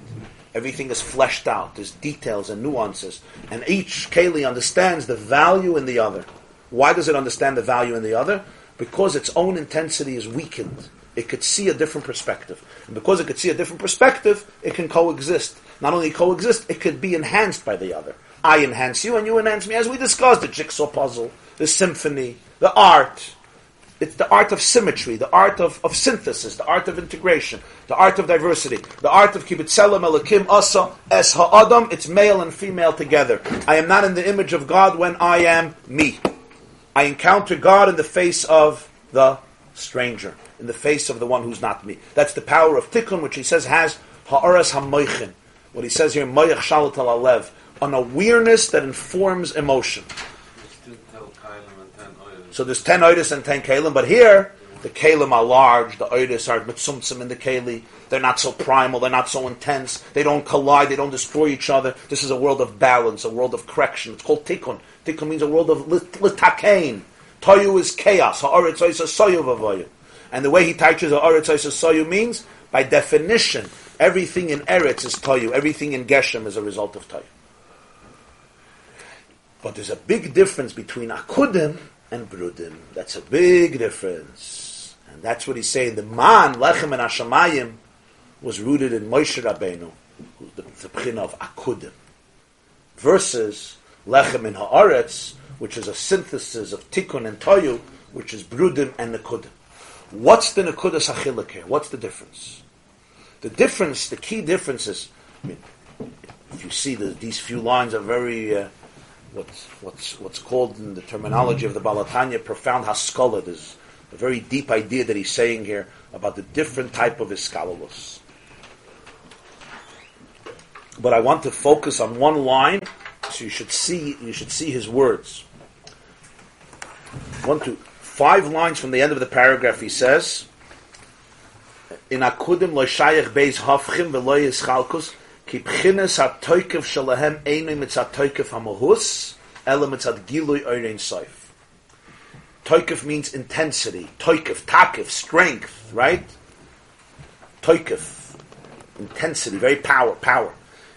Everything is fleshed out. There's details and nuances. And each Kali understands the value in the other. Why does it understand the value in the other? Because its own intensity is weakened. It could see a different perspective. And because it could see a different perspective, it can coexist. Not only coexist, it could be enhanced by the other. I enhance you and you enhance me, as we discussed, the jigsaw puzzle, the symphony, the art. It's the art of symmetry, the art of, of synthesis, the art of integration, the art of diversity, the art of kibitzelam elakim asa es ha'adam. It's male and female together. I am not in the image of God when I am me. I encounter God in the face of the stranger, in the face of the one who's not me. That's the power of tikkun, which he says has ha'aras ha'moichin. What he says here, moich shalat al alev, an awareness that informs emotion. And. So there's ten oidis and ten kalim, but here the kalim are large, the oidis are mitzumtzim in the kali. They're not so primal, they're not so intense, they don't collide, they don't destroy each other. This is a world of balance, a world of correction. It's called tikkun. Tikkun means a world of lit- litakain. Toyu is chaos. Ha'aretz oisa soyu v'avoyu. And the way he teaches ha'aretz oisa soyu means, by definition, everything in Eretz is toyu, everything in Geshem is a result of toyu. But there's a big difference between akudim and brudim. That's a big difference. And that's what he's saying. The man, Lechem and Hashemayim, was rooted in Moshe Rabbeinu, the, the pchin of akudim, versus Lechem and Haaretz, which is a synthesis of tikkun and toyu, which is brudim and nekudim. What's the nekudas achillik here? What's the difference? The difference, the key difference is, I mean, if you see the, these few lines are very, uh, what's, what's, what's called in the terminology of the Baal HaTanya, profound haskalah. There's a very deep idea that he's saying here about the different type of iskalalus. But I want to focus on one line, so you should see, you should see his words. One, two, five lines from the end of the paragraph, he says, in akudim lo shayach beis hafchim v'lo yischalkus ki b'chines ha-toikev shalahem einu mitzat toikev ha-mohus ela mitzat gilui oirein soif. Toikev means intensity. Toikev, takev, strength, right? Toikev, intensity, very power, power.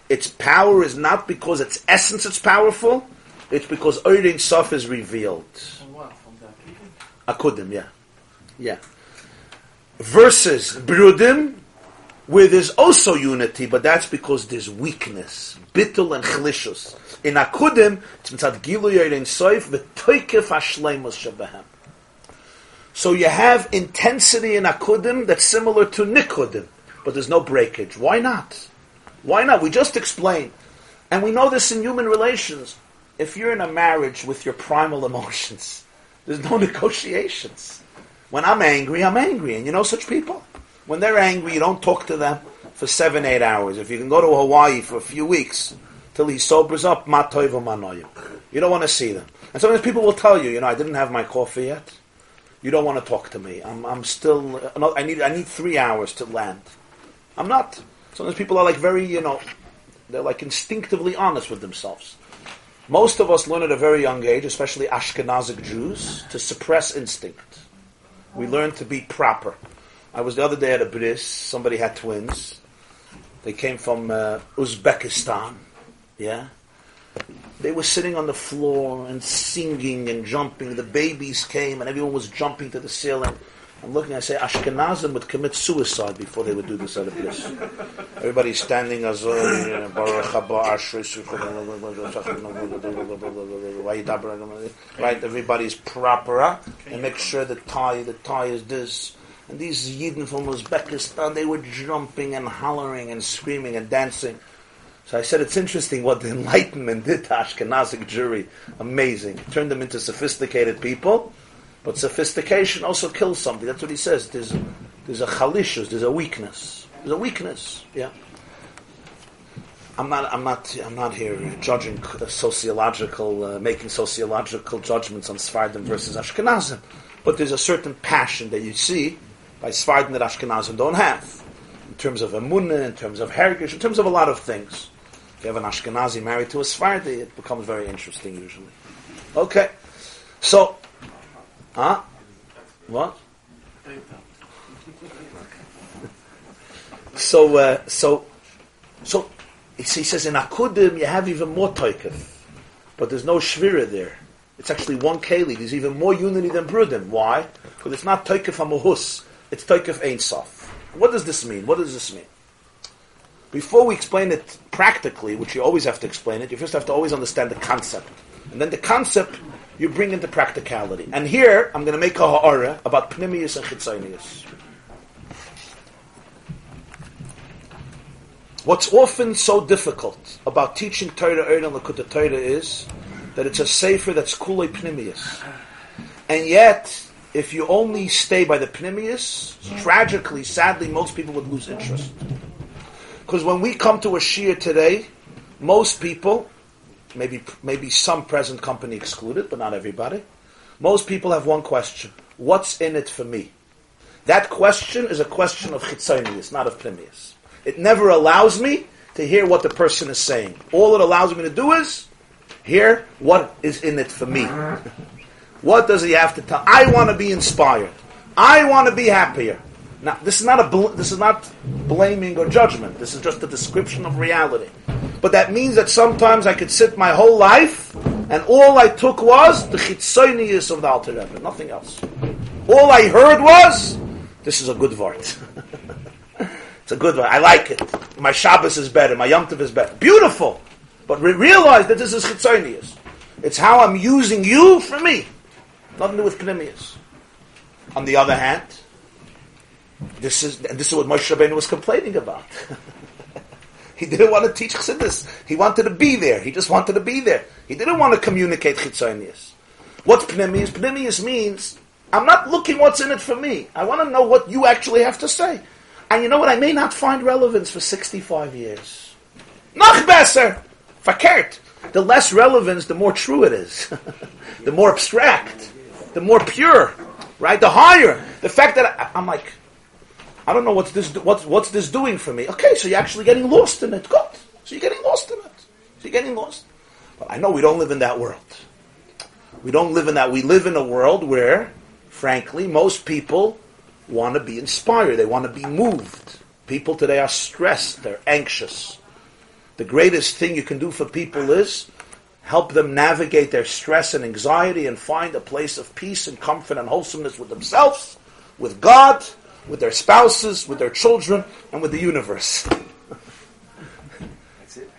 Its power is not because its essence is powerful, it's because oirein soif is revealed. Akudim, yeah. Yeah versus Brudim, where there's also unity, but that's because there's weakness, bittul and chlishus. In Akudim, it's. So you have intensity in Akudim that's similar to Nikudim, but there's no breakage. Why not? Why not? We just explained. And we know this in human relations. If you're in a marriage with your primal [laughs] emotions, there's no [laughs] negotiations. When I'm angry, I'm angry. And you know such people? When they're angry, you don't talk to them for seven, eight hours. If you can go to Hawaii for a few weeks till he sobers up, ma toivu. You don't want to see them. And sometimes people will tell you, you know, I didn't have my coffee yet. You don't want to talk to me. I'm, I'm still, I need, I need three hours to land. I'm not. Sometimes people are like very, you know, they're like instinctively honest with themselves. Most of us learn at a very young age, especially Ashkenazic Jews, to suppress instinct. We learn to be proper. I was the other day at a bris. Somebody had twins. They came from uh, Uzbekistan. Yeah. They were sitting on the floor and singing and jumping. The babies came and everyone was jumping to the ceiling. I'm looking. I say Ashkenazim would commit suicide before they would do this at a bris. Everybody's standing as uh, right. Everybody's proper and make sure the tie, the tie is this. And these Yidden from Uzbekistan, they were jumping and hollering and screaming and dancing. So I said, it's interesting what the Enlightenment did to Ashkenazic Jewry. Amazing. Turned them into sophisticated people, but sophistication also kills something. That's what he says. There's, there's a chalishus, there's a weakness. There's a weakness, yeah. I'm not, I'm not, I'm not here judging uh, sociological, uh, making sociological judgments on Sfardim versus Ashkenazim, but there's a certain passion that you see by Sfardim that Ashkenazim don't have, in terms of emunah, in terms of heritage, in terms of a lot of things. If you have an Ashkenazi married to a Sfardi, it becomes very interesting usually. Okay, so, huh? What? [laughs] So, uh, so, so, he says in Akudim you have even more toikef, but there's no shvira there. It's actually one keli. There's even more unity than Brudim. Why? Because it's not toikef amuhus. It's toikef ein sof. What does this mean? What does this mean? Before we explain it practically, which you always have to explain it, you first have to always understand the concept. And then the concept you bring into practicality. And here, I'm going to make a ha'ara about pnimius and chitzonius. What's often so difficult about teaching Torah Eir and Likkutei Torah is that it's a sefer that's kulei pnimius. And yet, if you only stay by the pnimius, tragically, sadly, most people would lose interest. Because when we come to a shir today, most people, maybe maybe some present company excluded, but not everybody, most people have one question: What's in it for me? That question is a question of chitzonius, not of pnimius. It never allows me to hear what the person is saying. All it allows me to do is hear what is in it for me. what does he have to tell? I want to be inspired. I want to be happier. Now, this is not a bl- this is not blaming or judgment. This is just a description of reality. But that means that sometimes I could sit my whole life, and all I took was the chitzonius of the Alter Rebbe, nothing else. All I heard was, "This is a good word." [laughs] It's a good one. I like it. My Shabbos is better. My Yom Tov is better. Beautiful. But re- realize that this is chitzonius. It's how I'm using you for me. Nothing to do with pnimius. On the other hand, this is and this is what Moshe Rabbeinu was complaining about. [laughs] he didn't want to teach chassidus. He wanted to be there. He just wanted to be there. He didn't want to communicate chitzonius. What's pnimius? Pnimius means I'm not looking what's in it for me. I want to know what you actually have to say. And you know what? I may not find relevance for 65 years. Noch besser! Verkehrt. The less relevance, the more true it is. [laughs] the more abstract. The more pure. Right? The higher. The fact that I, am like, I don't know what's this, what's, what's this doing for me. Okay, so you're actually getting lost in it. Good. So you're getting lost in it. So you're getting lost. But I know we don't live in that world. We don't live in that. We live in a world where, frankly, most people want to be inspired. They want to be moved. People today are stressed. They're anxious. The greatest thing you can do for people is help them navigate their stress and anxiety and find a place of peace and comfort and wholesomeness with themselves, with God, with their spouses, with their children, and with the universe. That's [laughs] it.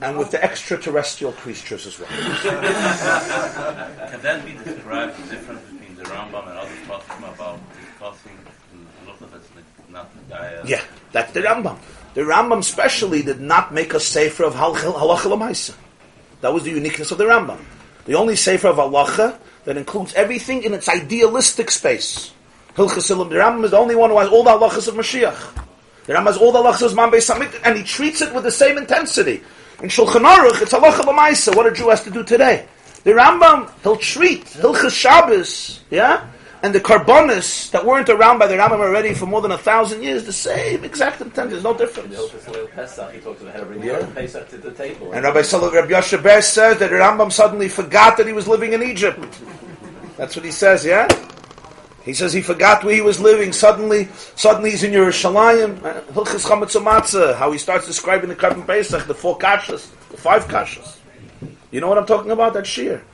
and with the extraterrestrial creatures as well. Can that be described the difference between the Rambam and others talking about discussing halacha that's not the guy? Yeah, that's the Rambam. The Rambam specially did not make a sefer of halacha. That was the uniqueness of the Rambam. The only sefer of halacha that includes everything in its idealistic space. Hilchas the Rambam is the only one who has all the halachas of Mashiach. The Rambam has all the halachas of Man Samit, and he treats it with the same intensity. In Shulchan Aruch, it's halacha l'maisa. What a Jew has to do today. The Rambam, he'll treat Hilchas Shabbos, yeah, and the carbonis that weren't around by the Rambam already for more than a thousand years, the same exact intent. There's no difference. Pesach, he talks to bring Yeah. Pesach the table. And Rabbi Salah Rabbi Yoshe Ber says that the Rambam suddenly forgot that he was living in Egypt. That's what he says, yeah? He says he forgot where he was living. Suddenly, suddenly he's in Yerushalayim. Hilchis Chametz Matzah, how he starts describing the Karban Pesach, the four kashas, the five kashas. You know what I'm talking about? That shear.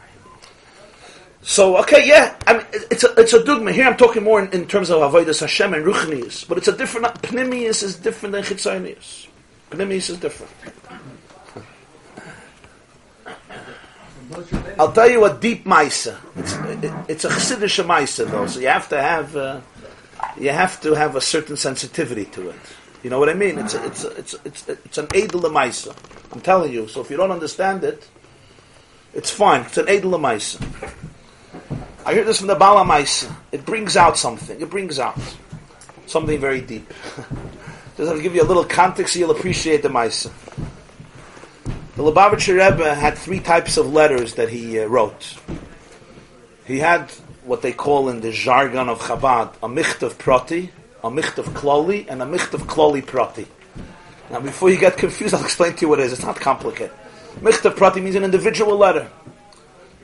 So, okay, yeah, I mean, it's a, it's a dogma. Here I'm talking more in, in terms of Avodah Hashem and Ruchnius, but it's a different, Pnimius is different than Chitzonius. Pnimius is different. I'll tell you a deep Maisa. It's, it, it's a Chassidish Maisa though, so you have to have, uh, you have to have a certain sensitivity to it. You know what I mean? It's a, it's a, it's a, it's a, it's an Edel Maisa. I'm telling you. So if you don't understand it, it's fine. It's an Edel Maisa. I hear this from the Bala Maisa. It brings out something. It brings out something very deep. [laughs] Just to give you a little context, so you'll appreciate the Maisa. The Lubavitcher Rebbe had three types of letters that he uh, wrote. He had what they call in the jargon of Chabad a michtav prati, a michtav kloli, and a michtav kloli prati. Now, before you get confused, I'll explain to you what it is. It's not complicated. Michtav prati means an individual letter.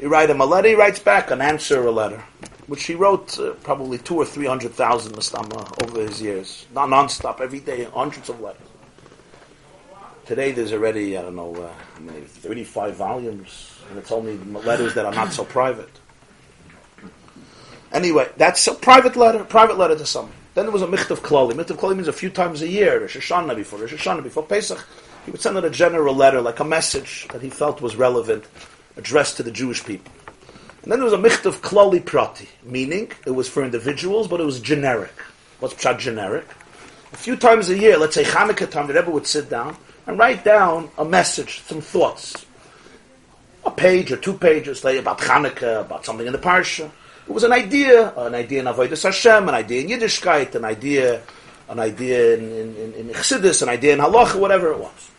You write him a letter, he writes back an answer a letter, which he wrote uh, probably two or three hundred thousand mastama over his years, not non-stop, every day, hundreds of letters. Today there's already, I don't know, uh, I mean, 35 volumes, and it's only letters that are not so private. Anyway, that's a private letter, private letter to someone. Then there was a Michtav Klali. Michtav Klali means a few times a year, Rosh Hashanah before, Rosh Hashanah before Pesach. He would send out a general letter, like a message that he felt was relevant, addressed to the Jewish people. And then there was a michtav klali prati, meaning it was for individuals, but it was generic. What's pshat generic? A few times a year, let's say Hanukkah time, the Rebbe would sit down and write down a message, some thoughts. A page or two pages, say about Hanukkah, about something in the Parsha. It was an idea, an idea in Avodah Hashem, an idea in Yiddishkeit, an idea, an idea in, in, in, in Chassidus, an idea in Halacha, whatever it was.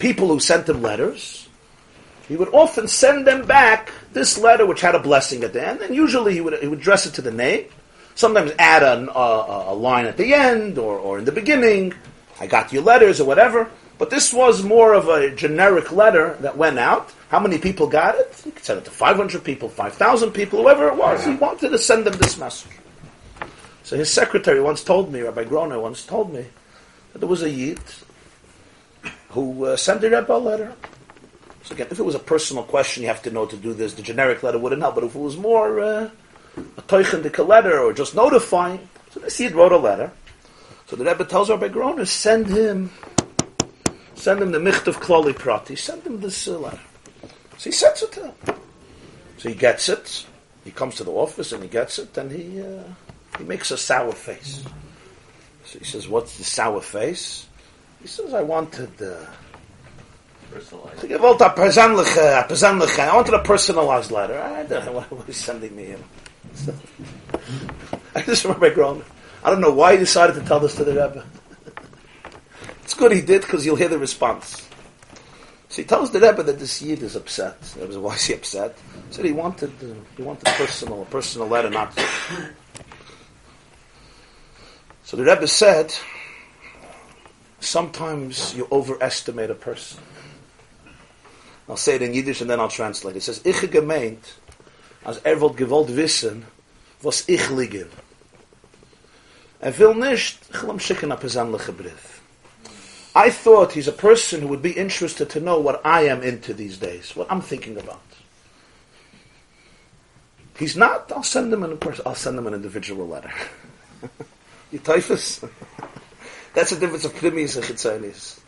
People who sent him letters, he would often send them back this letter which had a blessing at the end, and usually he would, he would address it to the name, sometimes add a, a, a line at the end or, or in the beginning, I got your letters or whatever, but this was more of a generic letter that went out. How many people got it? He could send it to 500 people, 5,000 people, whoever it was. He wanted to send them this message. So his secretary once told me, Rabbi Groner once told me, that there was a Yid who uh, sent the Rebbe a letter. So again, if it was a personal question, you have to know to do this. The generic letter wouldn't help. But if it was more uh, a toichendik letter or just notifying, so this Yid wrote a letter. So the Rebbe tells Rabbi Groner, send him, send him the michtav klali prati, send him this uh, letter. So he sends it to him. So he gets it. He comes to the office and he gets it, and he uh, he makes a sour face. So he says, "What's the sour face?" He says, "I wanted." Uh, Personalized. I wanted a persoonlijke, I wanted a personalized letter. I don't know what he's sending me. In. So, [laughs] I just remember growing. I don't know why he decided to tell this to the Rebbe. [laughs] it's good he did because you'll hear the response. So he tells the Rebbe that this Yid is upset. Said, why is he upset? He said he wanted, uh, he wanted personal, a personal letter, not. So the Rebbe said, sometimes you overestimate a person. I'll say it in Yiddish and then I'll translate. It says, Ich gemeint, als er wollt gewollt wissen, was ich liege. Er will nicht, ich will ihm schicken a persönliche Brief. I thought he's a person who would be interested to know what I am into these days, what I'm thinking about. He's not, I'll send him an, I'll send him an individual letter. [laughs] you typhus? [laughs] That's the difference of Primis and Chitzonis.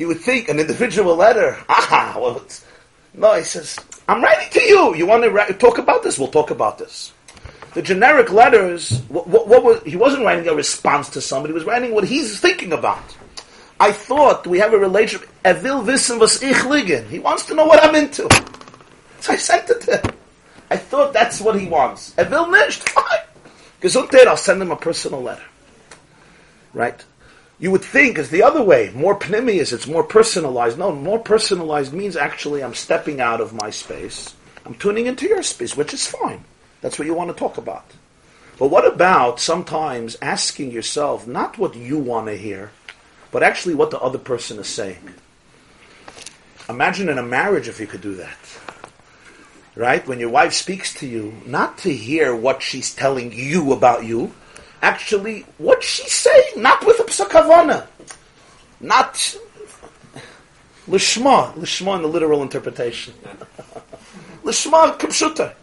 You would think an individual letter, [laughs] ah, well, no, he says, I'm writing to you. You want to talk about this? We'll talk about this. The generic letters, what, what, what he wasn't writing a response to somebody, he was writing what he's thinking about. I thought we have a relationship. Will wissen, was ich liegen. He wants to know what I'm into. So I sent it to him. I thought that's what he wants. Will nicht. Fine. Gesundheit, I'll send him a personal letter. Right? You would think it's the other way. More pnimius, it's more personalized. No, more personalized means actually I'm stepping out of my space. I'm tuning into your space, which is fine. That's what you want to talk about. But what about sometimes asking yourself not what you want to hear, but actually what the other person is saying? Imagine in a marriage if you could do that. Right? When your wife speaks to you, not to hear what she's telling you about you, actually what she's saying, not with a psakavana. Not lishma, lishma in the literal interpretation. [laughs] lishma kipshuta.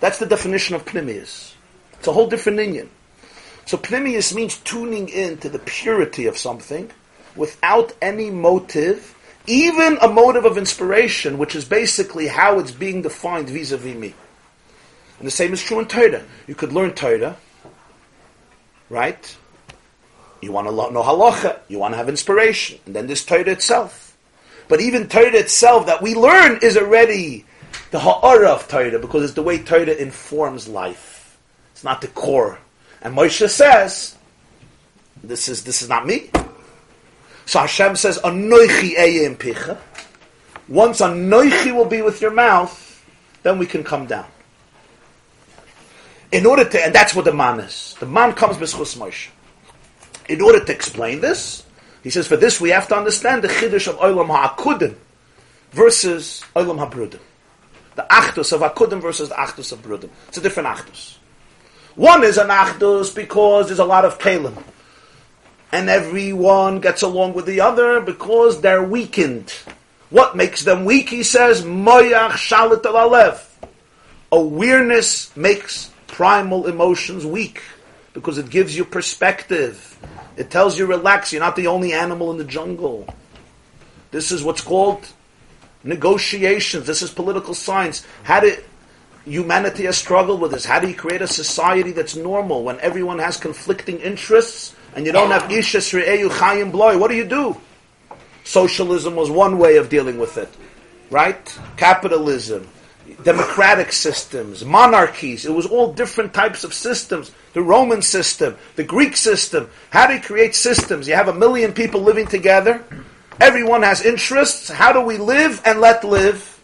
That's the definition of pnimius. It's a whole different inyan. So pnimius means tuning in to the purity of something without any motive, even a motive of inspiration, which is basically how it's being defined vis-a-vis me. And the same is true in Torah. You could learn Torah, right? You want to know halacha, you want to have inspiration, and then this Torah itself. But even Torah itself that we learn is already the ha'ara of Torah because it's the way Torah informs life. It's not the core. And Moshe says, "This is this is not me." So Hashem says, "Anoichi picha." Once Anoichi will be with your mouth, then we can come down. In order to, and that's what the man is. The man comes b'schus Moshe. In order to explain this, he says, for this we have to understand the chiddush of Olam ha'akudim versus Olam ha'brudim. The achdus of akudim versus the achdus of brudim. It's a different achdus. One is an achdus because there's a lot of kalim. And everyone gets along with the other because they're weakened. What makes them weak? He says, moyach shalit alev. Awareness makes primal emotions weak because it gives you perspective. It tells you relax. You're not the only animal in the jungle. This is what's called negotiations. This is political science. How did humanity has struggled with this? How do you create a society that's normal when everyone has conflicting interests and you don't have ishas re'eyu chayim bloy? What do you do? Socialism was one way of dealing with it, right? Capitalism, democratic systems, monarchies. It was all different types of systems. The Roman system, the Greek system. How do you create systems? You have a million people living together. Everyone has interests. How do we live and let live?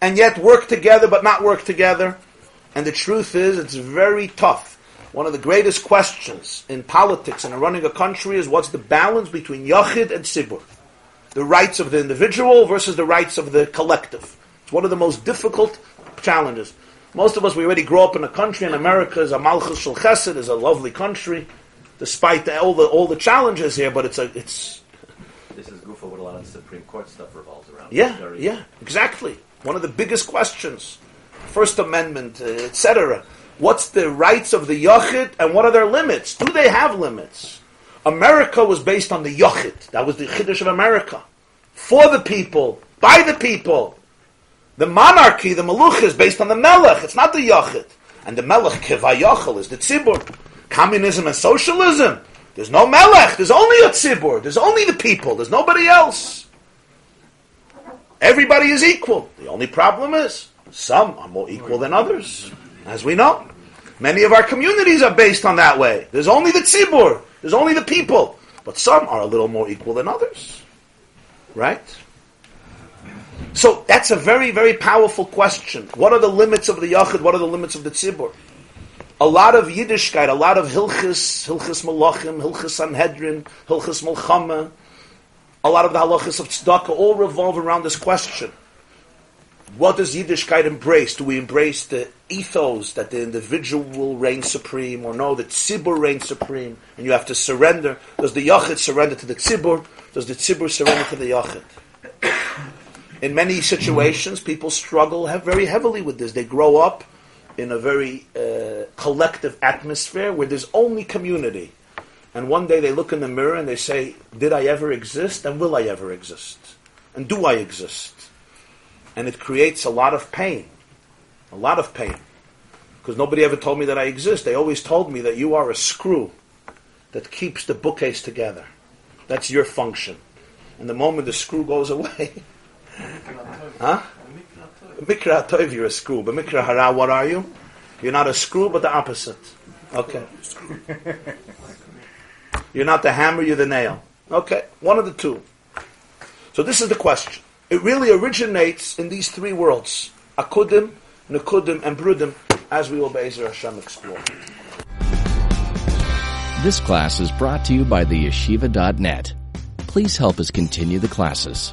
And yet work together but not work together? And the truth is, it's very tough. One of the greatest questions in politics and in running a country is what's the balance between Yachid and Tzibur? The rights of the individual versus the rights of the collective. It's one of the most difficult challenges. Most of us, we already grow up in a country, and America is a Malchus Shel Chesed, is a lovely country, despite the, all the all the challenges here. But it's a it's This is Gufa what a lot of Supreme Court stuff revolves around. yeah very- yeah exactly one of the biggest questions. First Amendment, uh, etc. What's the rights of the Yachid, and what are their limits? Do they have limits? America was based on the Yachid. That was the Chiddush of America, for the people, by the people. The monarchy, the Maluch, is based on the Melech. It's not the Yachid. And the Melech, Kevayachal, is the Tzibur. Communism and socialism, there's no Melech. There's only a Tzibur. There's only the people. There's nobody else. Everybody is equal. The only problem is some are more equal than others, as we know. Many of our communities are based on that way. There's only the tzibur. There's only the people. But some are a little more equal than others. Right? So that's a very, very powerful question. What are the limits of the Yachid? What are the limits of the Tzibur? A lot of Yiddishkeit, a lot of Hilchis, Hilchis Malachim, Hilchis Sanhedrin, Hilchis Malchama, a lot of the halachas of tzedakah all revolve around this question. What does Yiddishkeit embrace? Do we embrace the ethos that the individual will reign supreme, or no, the tzibur reigns supreme, and you have to surrender? Does the yachid surrender to the tzibur? Does the tzibur surrender to the yachid? In many situations, people struggle very heavily with this. They grow up in a very uh, collective atmosphere where there's only community. And one day they look in the mirror and they say, Did I ever exist? And will I ever exist? And do I exist? And it creates a lot of pain. A lot of pain. Because nobody ever told me that I exist. They always told me that you are a screw that keeps the bookcase together. That's your function. And the moment the screw goes [laughs] away, huh? Mikra Tov, you're a screw. But Mikra Hara, what are you? You're not a screw, but the opposite. Okay. You're not the hammer, you're the nail. Okay, one of the two. So this is the question. It really originates in these three worlds. Akudim, Nekudim, and Brudim, as we will Be'ezer Hashem explore. This class is brought to you by theyeshiva.net. Please help us continue the classes.